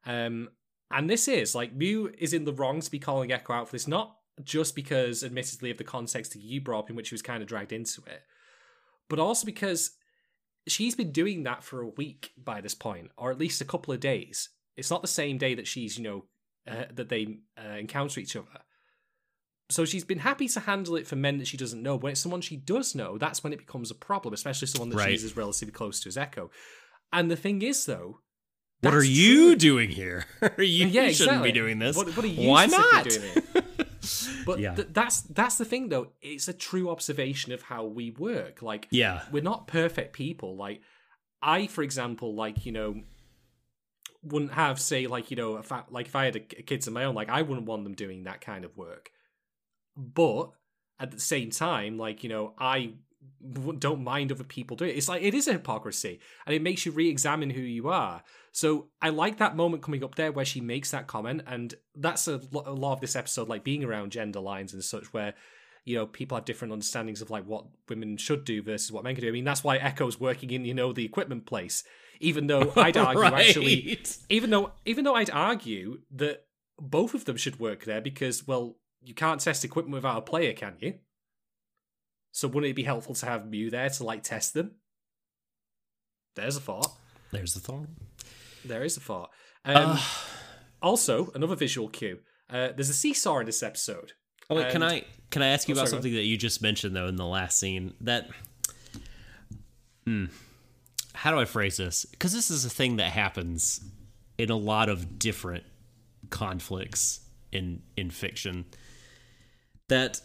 Um, and this is like Mew is in the wrong to be calling Echo out for this, not just because, admittedly, of the context that you brought up in which she was kind of dragged into it, but also because she's been doing that for a week by this point, or at least a couple of days. It's not the same day that she's, you know, uh, that they uh, encounter each other. So she's been happy to handle it for men that she doesn't know. When it's someone she does know, that's when it becomes a problem, especially someone that Right. she's as relatively close to as Echo. And the thing is, though, What are you true. doing here? you Yeah, shouldn't exactly. be doing this. What, what are you Why not? But Yeah. th- that's that's the thing, though. It's a true observation of how we work. Like, Yeah. we're not perfect people. Like, I, for example, like you know, wouldn't have say like you know, if I, like if I had a, kids of my own, like I wouldn't want them doing that kind of work. But at the same time, like you know, I don't mind other people doing it. It's like it is a hypocrisy, and it makes you re-examine who you are. So I like that moment coming up there where she makes that comment, and that's a, lo- a lot of this episode, like being around gender lines and such, where you know people have different understandings of like what women should do versus what men can do. I mean, that's why Echo's working in you know the equipment place, even though I'd argue actually even though even though I'd argue that both of them should work there because well you can't test equipment without a player, can you? So wouldn't it be helpful to have Mew there to like test them? There's a thought. There's a thought. There is a thought. Um, also, another visual cue. Uh, there's a seesaw in this episode. Oh, wait, can I can I ask you Oh, about sorry, something that you just mentioned though in the last scene? That, hmm, how do I phrase this? Because this is a thing that happens in a lot of different conflicts in in fiction. That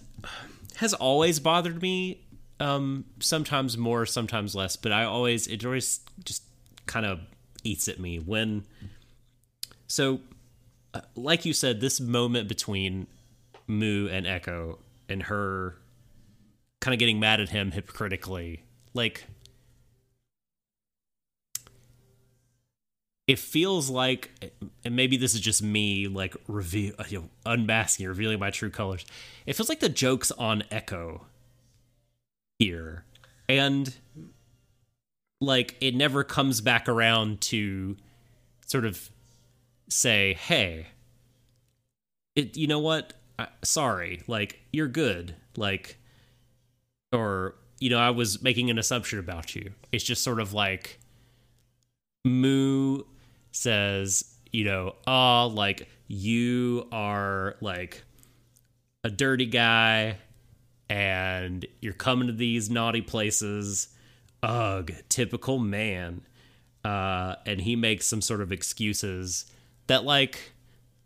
has always bothered me. Um, sometimes more, sometimes less, but I always it always just kind of eats at me when. So uh, like you said, this moment between Moo and Echo and her kind of getting mad at him hypocritically, like it feels like and maybe this is just me like reveal uh, you know, unmasking revealing my true colors. It feels like the jokes on echo here. And like it never comes back around to sort of say hey it you know what? I, sorry like you're good. Like or you know i was making an assumption about you. It's just sort of like Mu says, you know, oh, like you are like a dirty guy and you're coming to these naughty places. Ugh, typical man. Uh, and he makes some sort of excuses that like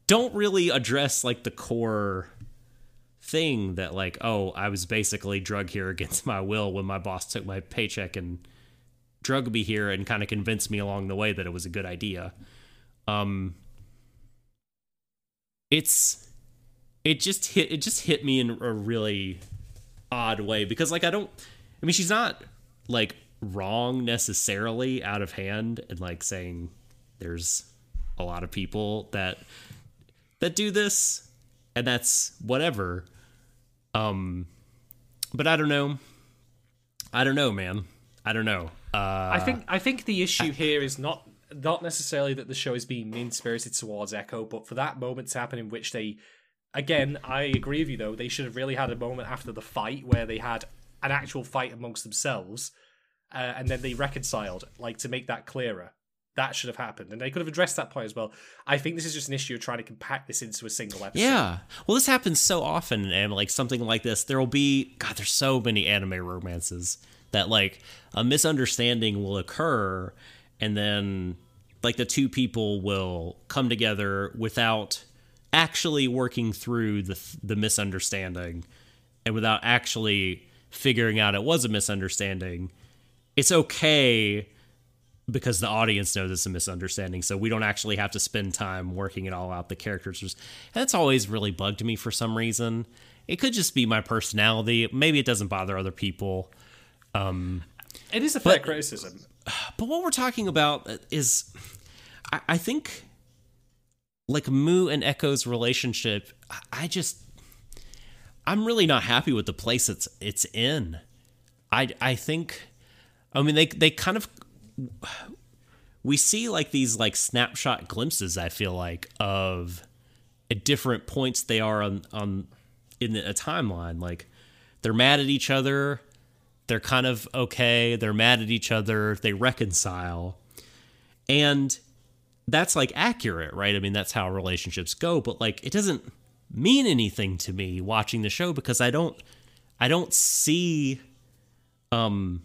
don't really address like the core thing that like oh i was basically drug here against my will when my boss took my paycheck and drug me here and kind of convinced me along the way that it was a good idea. Um it's it just hit it just hit me in a really odd way because like I don't I mean she's not like wrong necessarily out of hand and like saying there's a lot of people that that do this and that's whatever. Um but I don't know. I don't know man. I don't know uh I think I think the issue here is not not necessarily that the show is being mean spirited towards Echo, but for that moment to happen in which they, again, I agree with you though, they should have really had a moment after the fight where they had an actual fight amongst themselves, uh, and then they reconciled, like to make that clearer. That should have happened, and they could have addressed that point as well. I think this is just an issue of trying to compact this into a single episode. Yeah, well, this happens so often, and like something like this, there will be God. There's so many anime romances that like a misunderstanding will occur, and then like the two people will come together without actually working through the the misunderstanding and without actually figuring out it was a misunderstanding. It's okay because the audience knows it's a misunderstanding so we don't actually have to spend time working it all out the characters. And that's always really bugged me for some reason. It could just be my personality. Maybe it doesn't bother other people um it is a fair but, criticism. but what we're talking about is I, I think like Mu and Echo's relationship, I just I'm really not happy with the place it's it's in. I I think I mean they they kind of we see like these like snapshot glimpses I feel like of at different points they are on on in a timeline. Like they're mad at each other they're kind of okay they're mad at each other they reconcile and that's like accurate, right? I mean, that's how relationships go, but like it doesn't mean anything to me watching the show because I don't I don't see um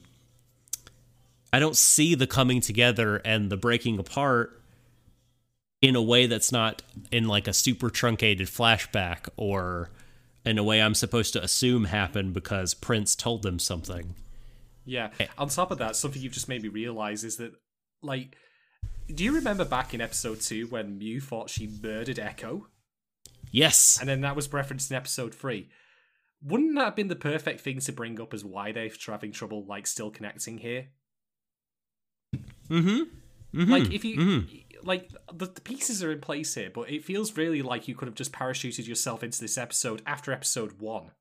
I don't see the coming together and the breaking apart in a way that's not in like a super truncated flashback or in a way I'm supposed to assume happened because Prince told them something. Yeah. On top of that, something you've just made me realize is that like do you remember back in episode two when Mu thought she murdered Echo? Yes. And then that was referenced in episode three. Wouldn't that have been the perfect thing to bring up as why they're having trouble, like, still connecting here? Mm-hmm. mm-hmm. Like, if you. Mm-hmm. Like, the, the pieces are in place here, but it feels really like you could have just parachuted yourself into this episode after episode one.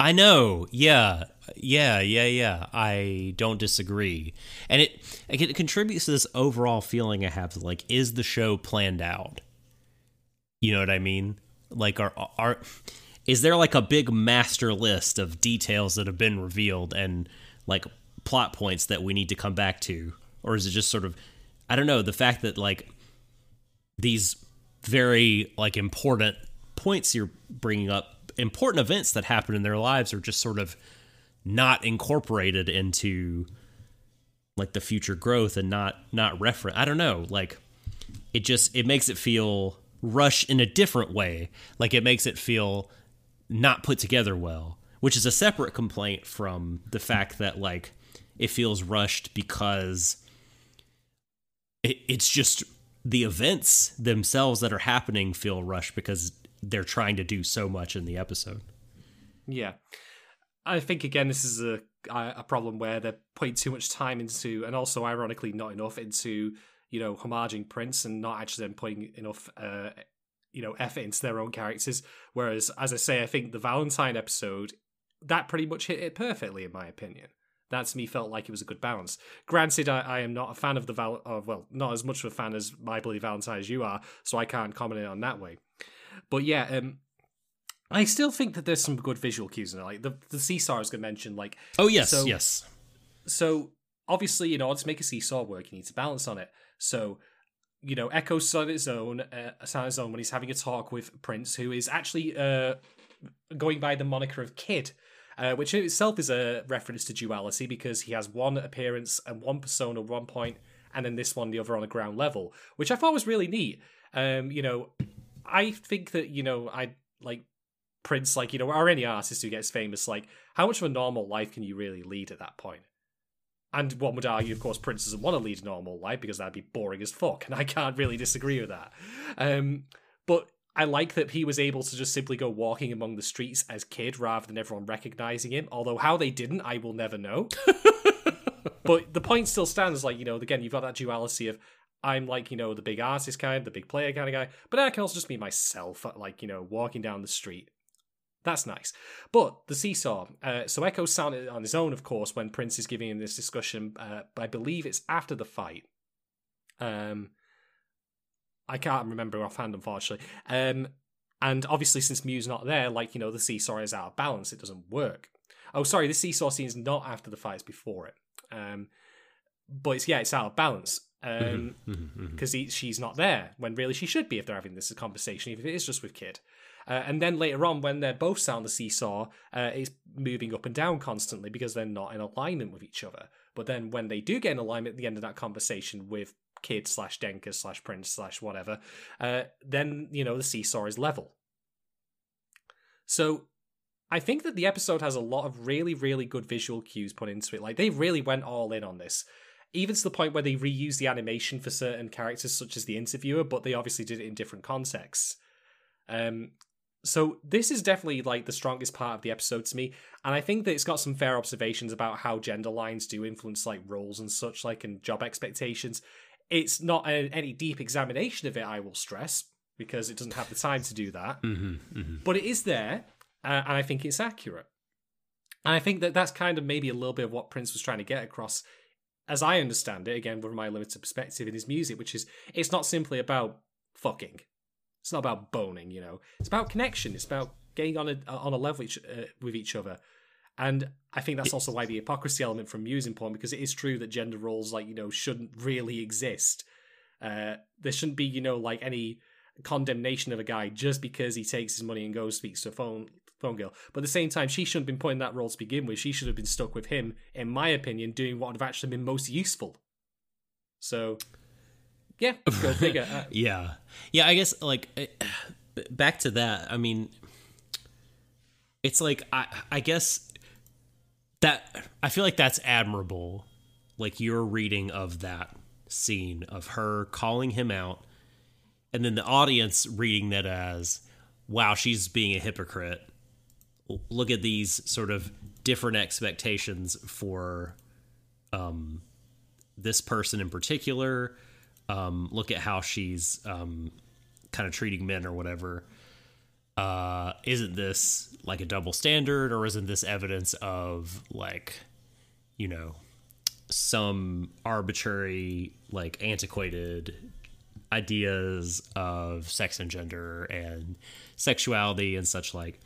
I know. Yeah. Yeah, yeah, yeah. I don't disagree. And it it contributes to this overall feeling I have like is the show planned out? You know what I mean? Like are are is there like a big master list of details that have been revealed and like plot points that we need to come back to or is it just sort of I don't know, the fact that like these very like important points you're bringing up important events that happen in their lives are just sort of not incorporated into like the future growth and not not reference. I don't know, like it just it makes it feel rushed in a different way. Like it makes it feel not put together well, which is a separate complaint from the fact that like it feels rushed because it, it's just the events themselves that are happening feel rushed because they're trying to do so much in the episode. Yeah. I think again this is a a problem where they're putting too much time into and also ironically not enough into you know homaging Prince and not actually then putting enough uh you know effort into their own characters whereas as I say I think the Valentine episode that pretty much hit it perfectly in my opinion that to me felt like it was a good balance. Granted, I, I am not a fan of the Val, uh, well, not as much of a fan as My Bloody Valentine as you are, so I can't comment on that way. But yeah, um, I still think that there's some good visual cues in it. Like the the seesaw I was going to mention, like oh yes, so, yes. So obviously, in order to make a seesaw work, you need to balance on it. So you know, Echo's on its own, uh, on its own when he's having a talk with Prince, who is actually uh, going by the moniker of Kid. Uh, which in itself is a reference to duality because he has one appearance and one persona one point, and then this one the other on a ground level, which I thought was really neat. Um, you know, I think that you know I like Prince, like, you know, or any artist who gets famous, like, how much of a normal life can you really lead at that point? And one would argue, of course, Prince doesn't want to lead a normal life because that'd be boring as fuck, and I can't really disagree with that. Um, but I like that he was able to just simply go walking among the streets as kid rather than everyone recognizing him. Although how they didn't, I will never know. but the point still stands, like you know, again, you've got that duality of I'm like, you know, the big artist kind, the big player kind of guy, but I can also just be myself, like, you know, walking down the street. That's nice. But the seesaw. Uh, so Echo sounded on his own, of course, when Prince is giving him this discussion. Uh, I believe it's after the fight. Um, I can't remember offhand, unfortunately. Um, and obviously, since Mew's not there, like, you know, the seesaw is out of balance. It doesn't work. Oh, sorry, the seesaw scene is not after the fight, it's before it. Um, but it's, yeah, it's out of balance because um, mm-hmm, mm-hmm, mm-hmm. she's not there when really she should be if they're having this conversation, even if it is just with Kid. Uh, and then later on, when they're both on the seesaw, uh, it's moving up and down constantly because they're not in alignment with each other. But then when they do get in alignment at the end of that conversation with Kid slash Denka slash Prince slash whatever, uh, then, you know, the seesaw is level. So I think that the episode has a lot of really, really good visual cues put into it. Like, they really went all in on this even to the point where they reuse the animation for certain characters, such as the interviewer, but they obviously did it in different contexts. Um, so this is definitely like the strongest part of the episode to me, and I think that it's got some fair observations about how gender lines do influence like roles and such, like and job expectations. It's not a, any deep examination of it, I will stress, because it doesn't have the time to do that. Mm-hmm, mm-hmm. But it is there, uh, and I think it's accurate. And I think that that's kind of maybe a little bit of what Prince was trying to get across, as I understand it, again, from my limited perspective in his music, which is it's not simply about fucking. It's not about boning, you know. It's about connection. It's about getting on a on a level each, uh, with each other. And I think that's also why the hypocrisy element from Mew is important because it is true that gender roles like you know shouldn't really exist. Uh, there shouldn't be you know like any condemnation of a guy just because he takes his money and goes speaks to a phone phone girl. But at the same time, she shouldn't have been put in that role to begin with. She should have been stuck with him, in my opinion, doing what would have actually been most useful. So yeah, go figure. Uh, yeah, yeah. I guess like eh, back to that. I mean, it's like I I guess that I feel like that's admirable. Like your reading of that scene of her calling him out, and then the audience reading that as, "Wow, she's being a hypocrite." Look at these sort of different expectations for um, this person in particular um, look at how she's um, kind of treating men or whatever. Uh, isn't this like a double standard, or isn't this evidence of like, you know, some arbitrary, like antiquated ideas of sex and gender and sexuality and such like?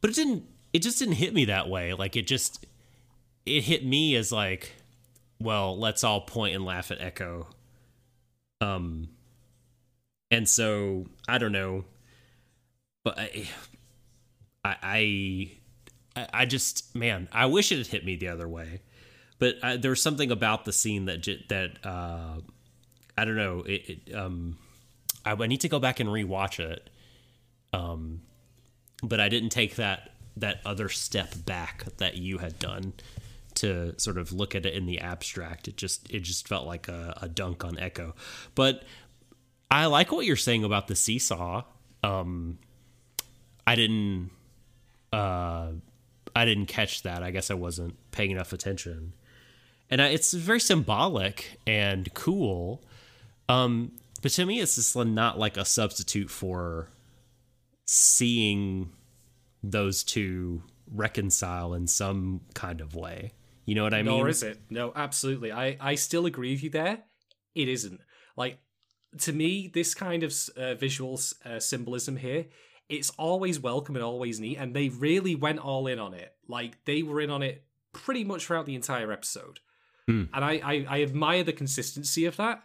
But it didn't. It just didn't hit me that way. Like it just, it hit me as like, well, let's all point and laugh at Echo um, and so I don't know, but I, I, I, I just man, I wish it had hit me the other way. But I, there's something about the scene that that uh, I don't know. It, it um, I, I need to go back and rewatch it. Um, but I didn't take that that other step back that you had done to sort of look at it in the abstract. It just it just felt like a, a dunk on Echo. But I like what you're saying about the seesaw. Um, I didn't, uh, I didn't catch that. I guess I wasn't paying enough attention. And I, it's very symbolic and cool. Um, but to me, it's just not like a substitute for seeing those two reconcile in some kind of way. You know what I mean? Nor is it. No, absolutely. I, I still agree with you there. It isn't. Like, to me, this kind of uh, visual uh, symbolism here, it's always welcome and always neat. And they really went all in on it. Like, they were in on it pretty much throughout the entire episode. Hmm. And I, I, I admire the consistency of that.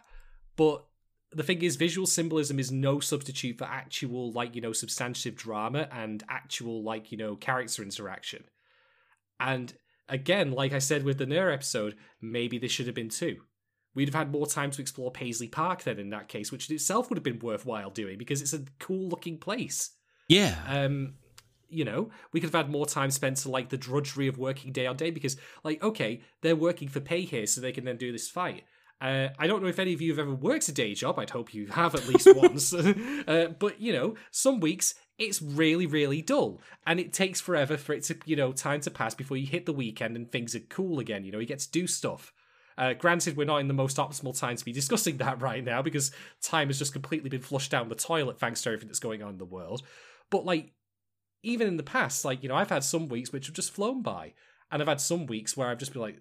But the thing is, visual symbolism is no substitute for actual, like, you know, substantive drama and actual, like, you know, character interaction. And again, like I said with the Nair episode, maybe this should have been two. We'd have had more time to explore Paisley Park then in that case, which in itself would have been worthwhile doing because it's a cool looking place. Yeah. Um, you know, we could have had more time spent to like the drudgery of working day on day because, like, okay, they're working for pay here, so they can then do this fight. Uh, I don't know if any of you have ever worked a day job. I'd hope you have at least once. uh, but you know, some weeks it's really, really dull, and it takes forever for it to, you know, time to pass before you hit the weekend and things are cool again. You know, you get to do stuff. Uh, granted, we're not in the most optimal time to be discussing that right now because time has just completely been flushed down the toilet thanks to everything that's going on in the world. But like, even in the past, like you know, I've had some weeks which have just flown by, and I've had some weeks where I've just been like,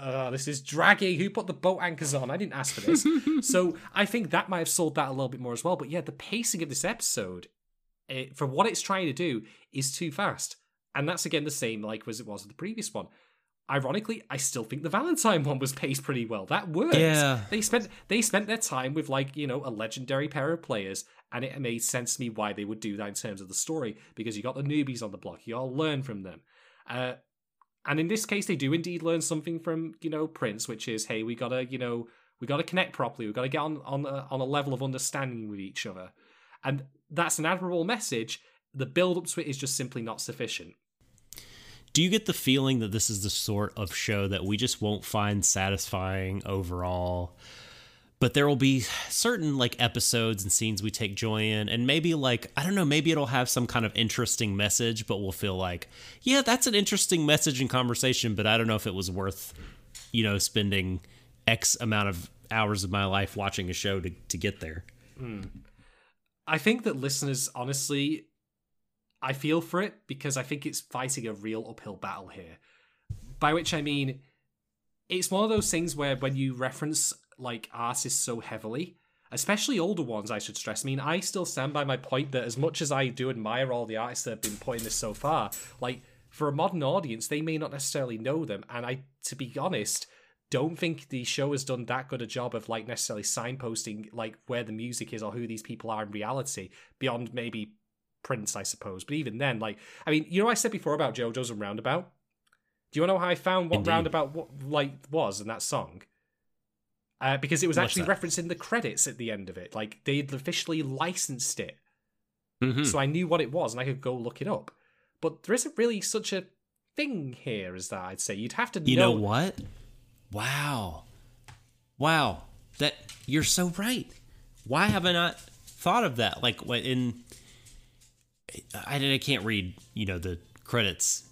uh, this is draggy. Who put the boat anchors on? I didn't ask for this. so I think that might have sold that a little bit more as well. But yeah, the pacing of this episode, it, for what it's trying to do, is too fast. And that's again the same like as it was with the previous one. Ironically, I still think the Valentine one was paced pretty well. That worked. Yeah. They spent they spent their time with like, you know, a legendary pair of players, and it made sense to me why they would do that in terms of the story, because you got the newbies on the block, you all learn from them. Uh, and in this case, they do indeed learn something from you know Prince, which is hey, we gotta you know we gotta connect properly. We gotta get on on a, on a level of understanding with each other, and that's an admirable message. The build up to it is just simply not sufficient. Do you get the feeling that this is the sort of show that we just won't find satisfying overall? But there will be certain like episodes and scenes we take joy in, and maybe like, I don't know, maybe it'll have some kind of interesting message, but we'll feel like, yeah, that's an interesting message and conversation, but I don't know if it was worth, you know, spending X amount of hours of my life watching a show to, to get there. Hmm. I think that listeners, honestly, I feel for it because I think it's fighting a real uphill battle here. By which I mean, it's one of those things where when you reference like artists so heavily, especially older ones, I should stress. I mean, I still stand by my point that as much as I do admire all the artists that have been putting this so far, like for a modern audience, they may not necessarily know them. And I, to be honest, don't think the show has done that good a job of like necessarily signposting like where the music is or who these people are in reality beyond maybe Prince, I suppose. But even then, like, I mean, you know, I said before about JoJo's and Roundabout. Do you want to know how I found what Indeed. Roundabout what, like was in that song? Uh, because it was What's actually that? referenced the credits at the end of it. Like they'd officially licensed it, Mm-hmm. so I knew what it was and I could go look it up. But there isn't really such a thing here as that. I'd say you'd have to know You know what? Wow. Wow. That you're so right. Why have I not thought of that? Like in I, I can't read, you know, the credits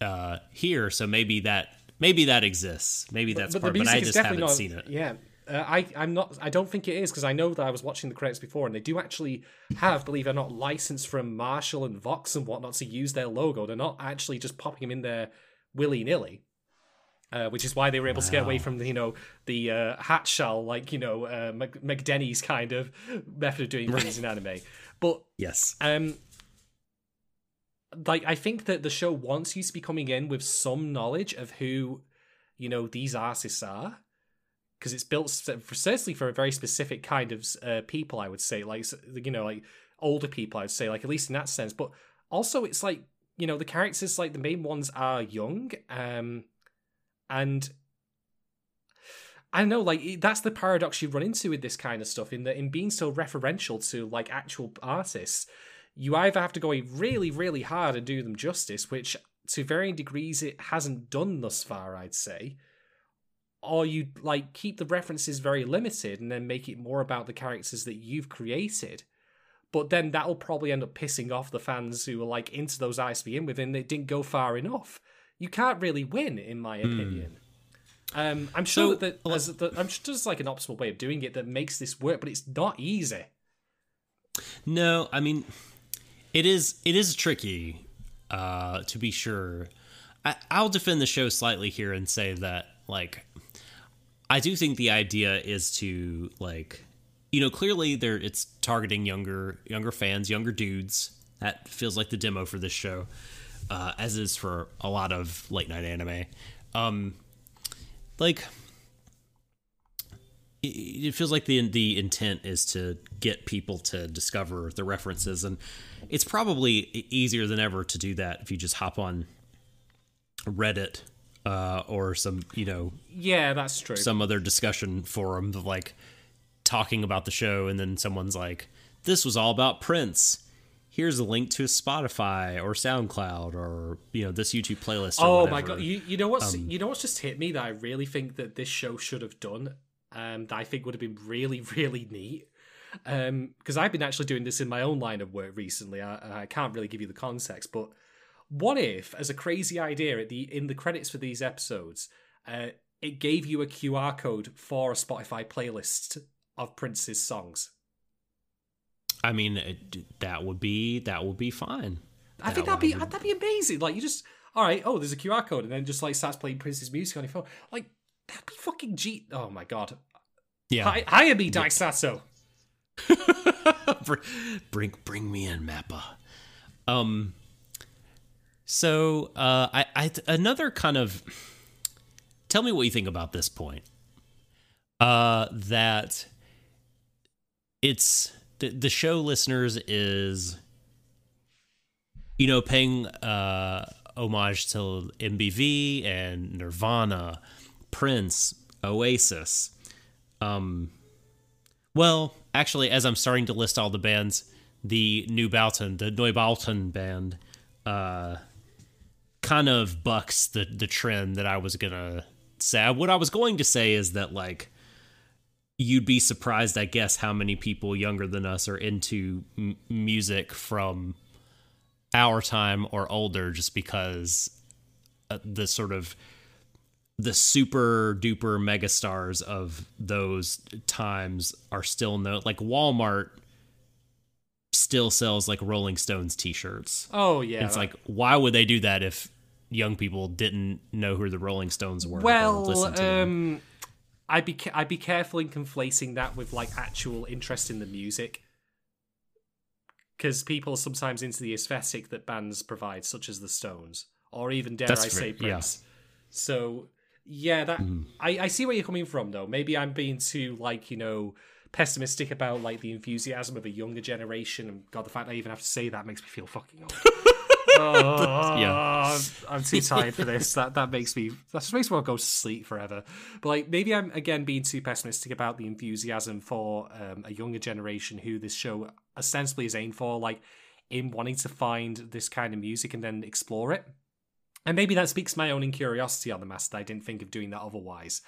uh here, so maybe that maybe that exists. Maybe that's part, but I just haven't seen it. Yeah, uh, I I'm not. I don't think it is because I know that I was watching the credits before, and they do actually have, believe it or not, license from Marshall and Vox and whatnot to use their logo. They're not actually just popping them in there willy nilly. Uh, which is why they were able to get away from the you know the uh, hat shell like you know uh, McDenny's kind of method of doing things in anime. But Yes. um, like I think that the show wants you to be coming in with some knowledge of who, you know, these artists are, because it's built s- for, a very specific kind of uh, people. I would say, like you know, like older people. I'd say, like at least in that sense. But also, it's like you know, the characters, like the main ones, are young, um, and I know, like that's the paradox you run into with this kind of stuff. In that, in being so referential to like actual artists, you either have to go really, really hard and do them justice, which to varying degrees it hasn't done thus far, I'd say, or you like keep the references very limited and then make it more about the characters that you've created. But then that'll probably end up pissing off the fans who were like into those eyes to begin with, and it didn't go far enough. You can't really win, in my opinion. Um, I'm sure So, that there's, that I'm sure there's like an optimal way of doing it that makes this work, but it's not easy. No, I mean, it is it is tricky, uh, to be sure. I, I'll defend the show slightly here and say that, like, I do think the idea is to like, you know, clearly there it's targeting younger younger fans, younger dudes. That feels like the demo for this show, uh, as is for a lot of late night anime. Um, like it- feels like the the intent is to get people to discover the references and it's probably easier than ever to do that if you just hop on reddit uh, or some you know Yeah, that's true. some other discussion forum of like talking about the show and then someone's like this was all about prince here's a link to spotify or soundcloud or you know this youtube playlist or Oh my god! You you know what's you know what's just hit me that I really think that this show should have done, um, that I think would have been really really neat. Um, because I've been actually doing this in my own line of work recently. I, I can't really give you the context, but what if, as a crazy idea, at the in the credits for these episodes, uh, it gave you a QR code for a Spotify playlist of Prince's songs? i mean it, that would be that would be fine I think That that'd be would- that'd be amazing. Like you just all right. Oh, there's a QR code, and then just like starts playing Prince's music on your phone. Like that'd be fucking G. Oh my god. yeah Hi, me, Dai Sato. Br- bring bring me in mappa um so uh i i another kind of tell me what you think about this point uh that it's the, the show listeners is you know paying uh homage to mbv and nirvana prince oasis um well, actually, as I'm starting to list all the bands, the Neubauten, the Neubauten band, uh, kind of bucks the the trend that I was gonna say. What I was going to say is that like you'd be surprised, I guess, how many people younger than us are into m- music from our time or older, just because uh, the sort of the super duper megastars of those times are still known. Like Walmart still sells like Rolling Stones t-shirts. Oh yeah. it's like why would they do that if young people didn't know who the Rolling Stones were? or well, listened to them? um, I'd be I'd be careful in conflating that with like actual interest in the music. Because people are sometimes into the aesthetic that bands provide, such as the Stones, or even dare That's I say fair, yeah. Prince. So yeah, that Mm-hmm. I, I see where you're coming from though. Maybe I'm being too like you know pessimistic about like the enthusiasm of a younger generation, and God, the fact I even have to say that makes me feel fucking old. oh, Yeah. I'm, I'm too tired for this. That that makes me that just makes me want to go to sleep forever. But like maybe I'm again being too pessimistic about the enthusiasm for um, a younger generation who this show ostensibly is aimed for, like in wanting to find this kind of music and then explore it. And maybe that speaks to my own curiosity on the master. I didn't think of doing that otherwise.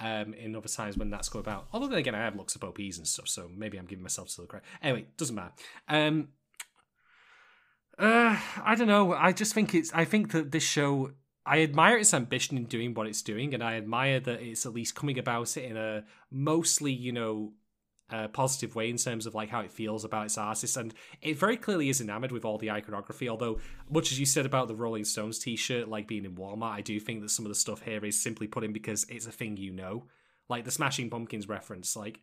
Um, in other times when that's go about. Although then again, I have looks of OPs and stuff, so maybe I'm giving myself still credit. Anyway, doesn't matter. Um, uh, I don't know. I just think it's. I think that this show. I admire its ambition in doing what it's doing, and I admire that it's at least coming about it in a mostly, you know, uh, positive way in terms of like how it feels about its artists, and it very clearly is enamored with all the iconography. Although, much as you said about the Rolling Stones T-shirt, like being in Walmart, I do think that some of the stuff here is simply put in because it's a thing you know, like the Smashing Pumpkins reference, like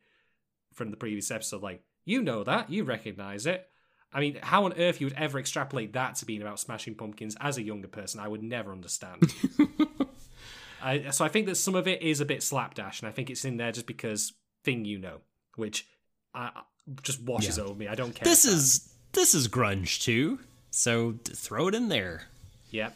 from the previous episode. Like you know that, you recognize it. I mean, how on earth you would ever extrapolate that to being about Smashing Pumpkins as a younger person, I would never understand. I, so I think that some of it is a bit slapdash, and I think it's in there just because thing you know, which uh, just washes Yeah. over me. I don't care. this is this is grunge too. So throw it in there. yeah.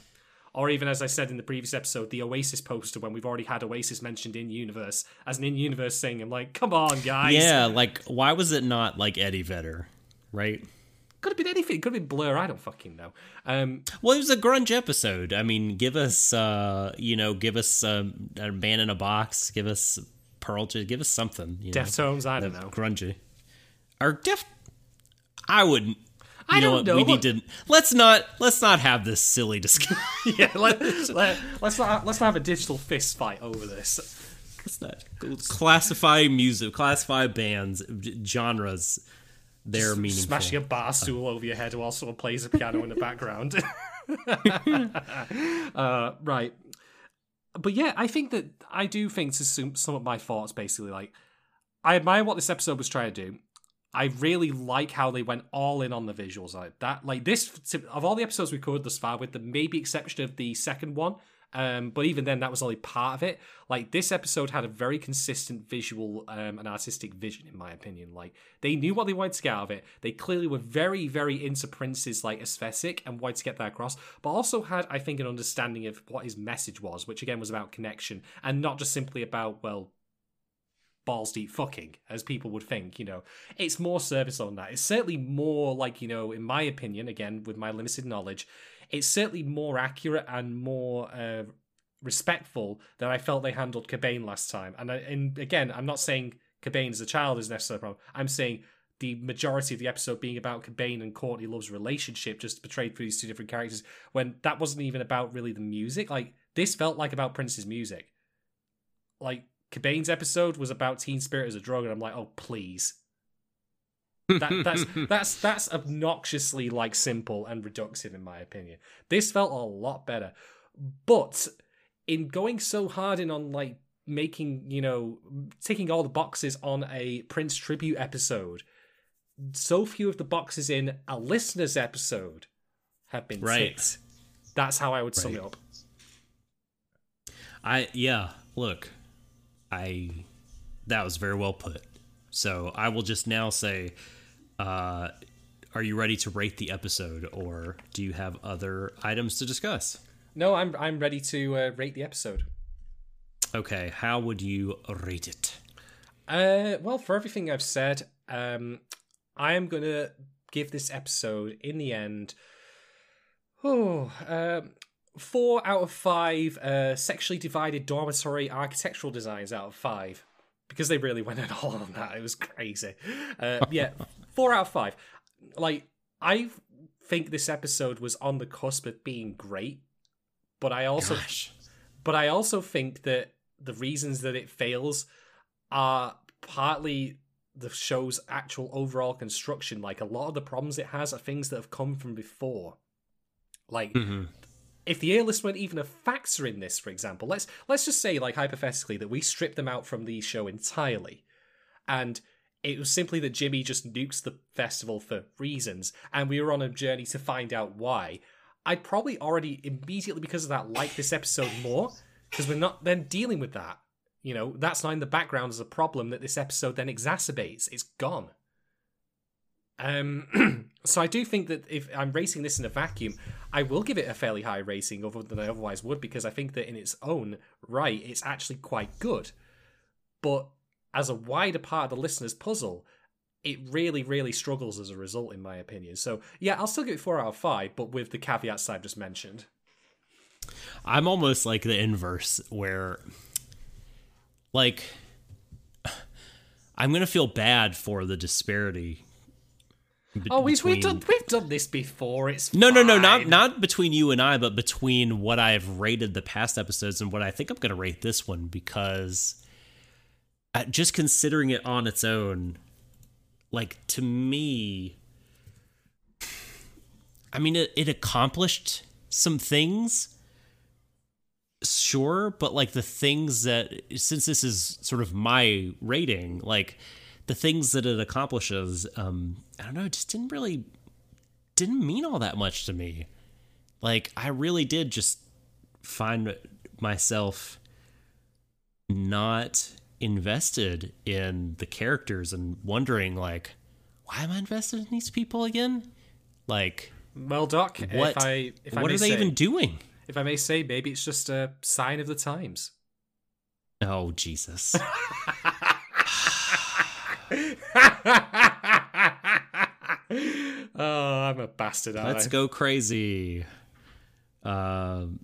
Or even as I said in the previous episode, the Oasis poster when we've already had Oasis mentioned in universe as an in universe thing. I'm like, come on, guys. Yeah, like why was it not like Eddie Vedder, right? Could have been anything. It could have been Blur. I don't fucking know. Um, Well, it was a grunge episode. I mean, give us, uh, you know, give us um, a man in a box. Give us Pearl. Give us something. You know, Deftones. I don't know. grungy. Or def. I wouldn't. You I know don't know. We need to. Let's not. Let's not have this silly discussion. yeah, let, let, let's not let's not have a digital fist fight over this. let's not classify music. Classify bands, genres. They're meaningful. Smashing a bar stool over your head while someone plays a piano in the background. uh, right. But yeah, I think that I do think to sum, sum up my thoughts basically like I admire what this episode was trying to do. I really like how they went all in on the visuals. Like that, like this, of all the episodes we covered thus far, with the maybe exception of the second one, um, but even then, that was only part of it. Like this episode had a very consistent visual um, and artistic vision, in my opinion. Like they knew what they wanted to get out of it. They clearly were very, very into Prince's like aesthetic and wanted to get that across, but also had, I think, an understanding of what his message was, which again was about connection and not just simply about well balls deep fucking, as people would think, you know. It's more service on that. It's certainly more like, you know, in my opinion, again, with my limited knowledge, it's certainly more accurate and more uh, respectful than I felt they handled Cobain last time. And, I, and again, I'm not saying Cobain as a child is necessarily a problem. I'm saying the majority of the episode being about Cobain and Courtney Love's relationship, just portrayed through these two different characters, when that wasn't even about really the music. Like, this felt like about Prince's music. Like, Cobain's episode was about teen spirit as a drug, and I'm like, oh please. That, that's that's that's obnoxiously like simple and reductive in my opinion. This felt a lot better, but in going so hard in on like making you know ticking all the boxes on a Prince tribute episode, so few of the boxes in a listener's episode have been Right. ticked. That's how I would sum Right. it up. I yeah. Look, I that was very well put. So I will just now say, uh, are you ready to rate the episode, or do you have other items to discuss? No, I'm I'm ready to uh, rate the episode. Okay, how would you rate it? Uh, well, for everything I've said, um, I am gonna give this episode in the end. Oh, um, four out of five uh, sexually divided dormitory architectural designs out of five because they really went in all on that. It was crazy. Uh, yeah, four out of five. Like I think this episode was on the cusp of being great, but I also Gosh. but I also think that the reasons that it fails are partly the show's actual overall construction. Like a lot of the problems it has are things that have come from before. Like Mhm. if the earless weren't even a factor in this, for example, let's let's just say, like hypothetically, that we strip them out from the show entirely, and it was simply that Jimi just nukes the festival for reasons, and we were on a journey to find out why. I'd probably already immediately because of that like this episode more because we're not then dealing with that. You know, that's not in the background as a problem that this episode then exacerbates. It's gone. Um, so I do think that if I'm racing this in a vacuum, I will give it a fairly high rating, other than I otherwise would, because I think that in its own right, it's actually quite good. But as a wider part of the listener's puzzle, it really, really struggles as a result, in my opinion. So yeah, I'll still give it four out of five, but with the caveats I've just mentioned. I'm almost like the inverse, where, like, I'm gonna feel bad for the disparity. be- Oh, we've, we've done we've done this before. It's No, no, no, not not between you and I, but between what I've rated the past episodes and what I think I'm going to rate this one because just considering it on its own, like to me, I mean, it, it accomplished some things, sure, but like the things that since this is sort of my rating, like the things that it accomplishes, um, I don't know, just didn't really didn't mean all that much to me. Like I really did just find myself not invested in the characters and wondering like why am I invested in these people again? Like Well, Doc, what if I if what are they say, even doing? if I may say, maybe it's just a sign of the times. Oh Jesus. Oh, I'm a bastard. Let's I? go crazy. Um,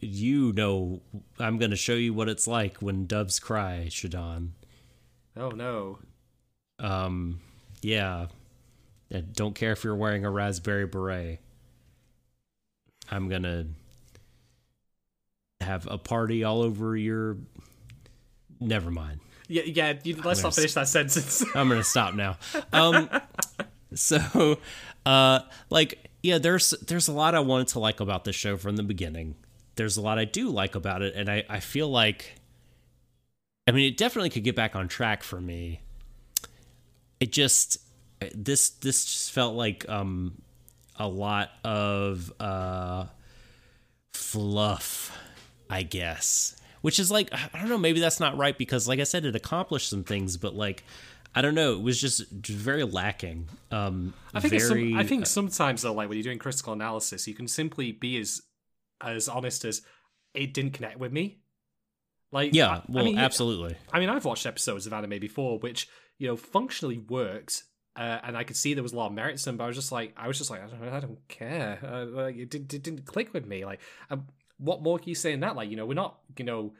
you know, I'm going to show you what it's like when doves cry, Shadon. Oh no. Um, yeah. I don't care if you're wearing a raspberry beret. I'm going to have a party all over your. Never mind. Yeah, yeah. You, let's not finish that sentence. I'm gonna stop now. Um, so, uh, like, yeah, there's there's a lot I wanted to like about this show from the beginning. There's a lot I do like about it, and I I feel like, I mean, it definitely could get back on track for me. It just this this just felt like um a lot of uh fluff, I guess. Which is like I don't know, maybe that's not right because like I said it accomplished some things, but like I don't know, it was just, very lacking. Um I think very some, I think sometimes though, like when you're doing critical analysis, you can simply be as as honest as it didn't connect with me. Like yeah, I- I well, mean, absolutely. I mean, I've watched episodes of anime before, which you know functionally worked, uh, and I could see there was a lot of merit to them. But I was just like, I was just like, I don't, I don't care. Uh, like, it, did, it didn't click with me. Like, um, what more can you say in that? Like, you know, we're not, you know,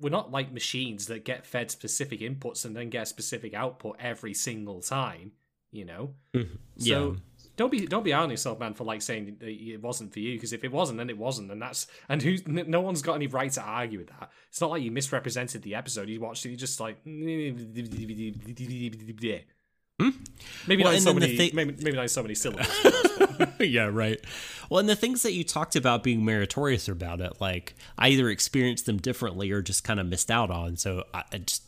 we're not like machines that get fed specific inputs and then get a specific output every single time. You know, mm-hmm. so. Don't be don't be hard on yourself, man, for like saying that it wasn't for you. Because if it wasn't, then it wasn't, and that's and who's n- no one's got any right to argue with that. It's not like you misrepresented the episode. You watched it, you just like maybe Hmm? Well, not so then the many thi- maybe, maybe not so many syllables. yeah, right. Well, and the things that you talked about being meritorious about it, like I either experienced them differently or just kind of missed out on. So I, I just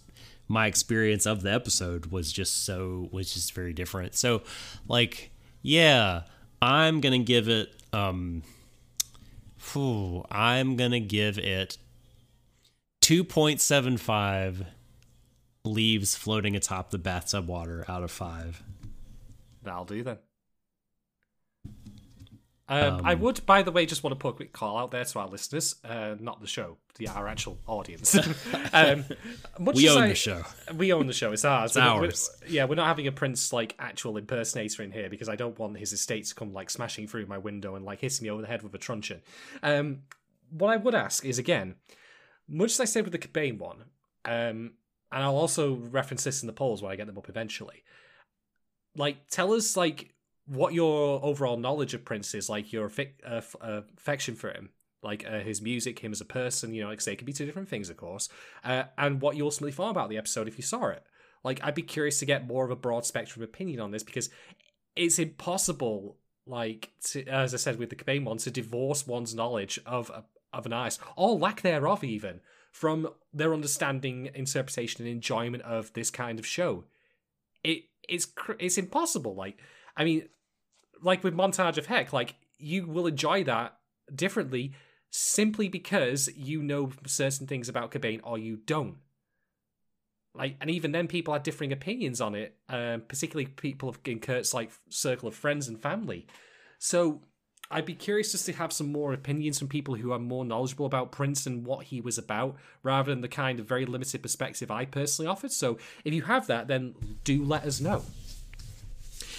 my experience of the episode was just so was just very different. So, like, yeah, I'm gonna give it. um whew, I'm gonna give it two point seven five leaves floating atop the bathtub water out of five. That'll do then. Um, I would, by the way, just want to put a quick call out there to our listeners, uh, not the show, the our actual audience. um, much We own I- the show. We own the show. It's ours. It's We're not- we're- ours. yeah, we're not having a Prince like actual impersonator in here because I don't want his estate to come like smashing through my window and like hitting me over the head with a truncheon. Um, what I would ask is again, much as I said with the Cobain one, um, and I'll also reference this in the polls when I get them up eventually. Like, tell us like what your overall knowledge of Prince is, like your uh, f- uh, affection for him, like uh, his music, him as a person. You know, like say, it could be two different things, of course. Uh, and what you ultimately thought about the episode if you saw it. Like, I'd be curious to get more of a broad spectrum of opinion on this because it's impossible, like to, as I said with the Cobain one, to divorce one's knowledge of of an artist or lack thereof, even from their understanding, interpretation, and enjoyment of this kind of show. It it's it's impossible. Like, I mean, like with montage of heck, like you will enjoy that differently simply because you know certain things about Cobain or you don't. Like, and even then, people had differing opinions on it, um, particularly people in Kurt's like circle of friends and family. So, I'd be curious just to have some more opinions from people who are more knowledgeable about Prince and what he was about, rather than the kind of very limited perspective I personally offered. So, if you have that, then do let us know.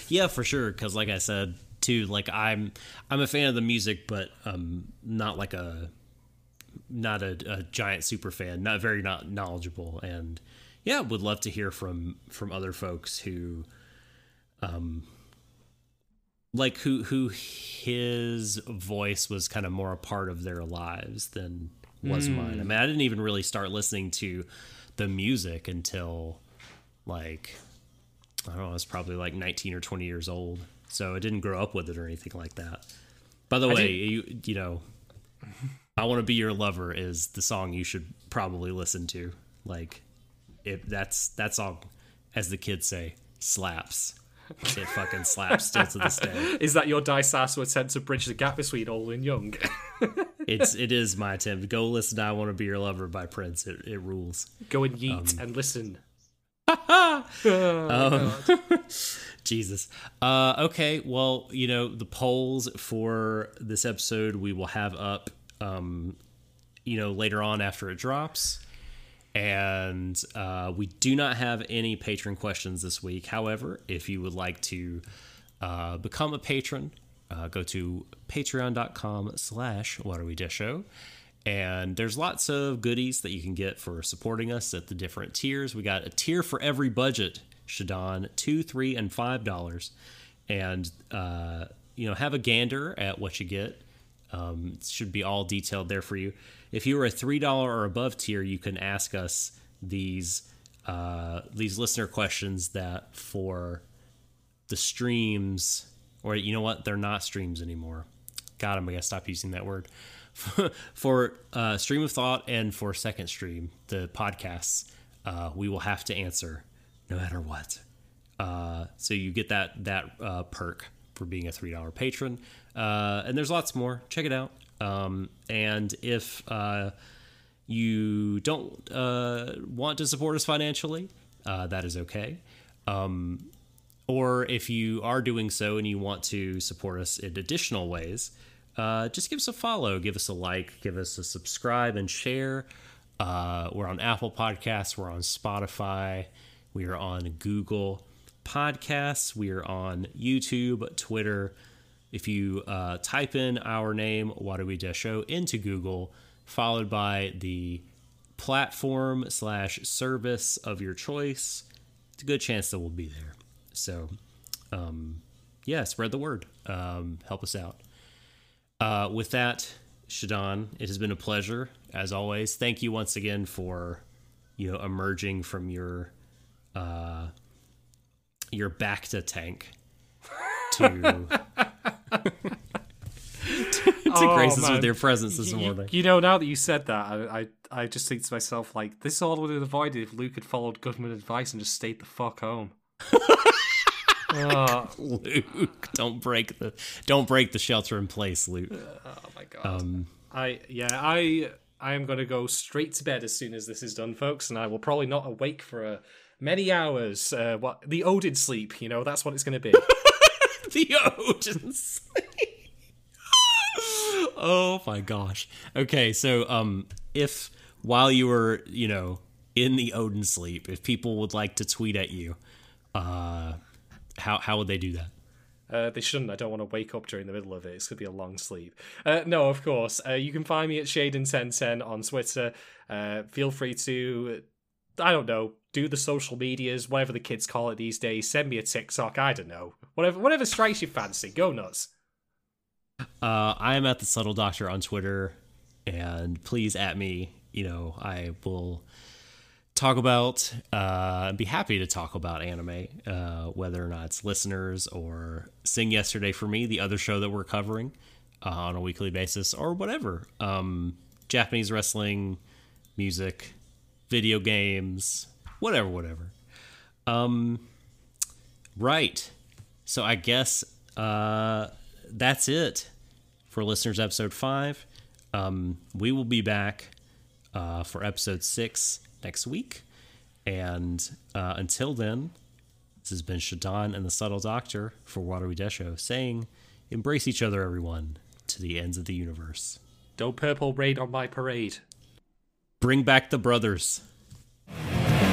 Yeah, for sure. Because like I said too, like I'm I'm a fan of the music, but um not like a not a, a giant super fan, not very not knowledgeable, and yeah, would love to hear from from other folks who, um, like who who his voice was kind of more a part of their lives than was hmm. mine. I mean, I didn't even really start listening to the music until like I don't know, I was probably like 19 or 20 years old. So I didn't grow up with it or anything like that. By the way, you you know, I want to be your lover is the song you should probably listen to. Like if that's that song as the kids say slaps. It fucking slaps still to this day. Is that your Dai Sato attempt to bridge the gap between old and young? It's it is my attempt. Go listen to I Want to Be Your Lover by Prince. It it rules. Go and yeet and listen. Jesus. Uh, okay, well, you know, the polls for this episode we will have up, um, you know, later on after it drops. And uh, we do not have any patron questions this week. However, if you would like to uh, become a patron. Uh, go to patreon.com slash what are we dish show and there's lots of goodies that you can get for supporting us at the different tiers we got a tier for every budget shadon two three and five dollars and uh, you know have a gander at what you get um, it should be all detailed there for you if you are a three dollar or above tier you can ask us these uh, these listener questions that for the streams or you know what? They're not streams anymore. God i'm gonna stop using that word. For uh, stream of thought and for second stream the podcasts uh, we will have to answer no matter what. Uh, so you get that that uh, perk for being a three dollar patron. Uh, and there's lots more. Check it out. Um, and if uh, you don't want to support us financially that is okay. Um, or if you are doing so and you want to support us in additional ways, uh, just give us a follow, give us a like, give us a subscribe and share. Uh, we're on Apple Podcasts, we're on Spotify, we are on Google Podcasts, we are on YouTube, Twitter. If you uh, type in our name, What Do We Show, into Google, followed by the platform slash service of your choice, it's a good chance that we'll be there. So, um, yeah, spread the word. Um, help us out. Uh, with that, Shadon, it has been a pleasure as always. Thank you once again for you know emerging from your uh, your bacta tank to tank. to, Oh, grace us with your presence this You- morning. You know, now that you said that, I, I I just think to myself like this all would have avoided if Luke had followed government advice and just stayed the fuck home. oh, Luke, don't break the don't break the shelter in place, Luke. oh my god. Um, I yeah I I am gonna go straight to bed as soon as this is done, folks, and I will probably not awake for uh, many hours. Uh, what the Odin sleep, you know, that's what it's gonna be. the Odin sleep. oh my gosh. Okay, so um if while you were, you know, in the Odin sleep, if people would like to tweet at you, uh how how would they do that? Uh, they shouldn't. I don't want to wake up during the middle of it. It's going to be a long sleep. Uh, no, of course. Uh, you can find me at Shaden1010 on Twitter. Uh, feel free to, I don't know, do the social medias, whatever the kids call it these days. Send me a TikTok. I don't know. Whatever, whatever strikes your fancy. Go nuts. Uh I am at the subtle doctor on Twitter and please at me, you know, I will talk about uh be happy to talk about anime uh whether or not it's listeners or sing yesterday for me the other show that we're covering uh, on a weekly basis or whatever um japanese wrestling music video games whatever whatever um right so i guess uh that's it for listeners episode 5 um we will be back uh, for episode six next week. And uh, until then, this has been Shadon and the Subtle Doctor for Watery Desho saying, Embrace each other, everyone, to the ends of the universe. Don't purple rain on my parade. Bring back the brothers. Hey,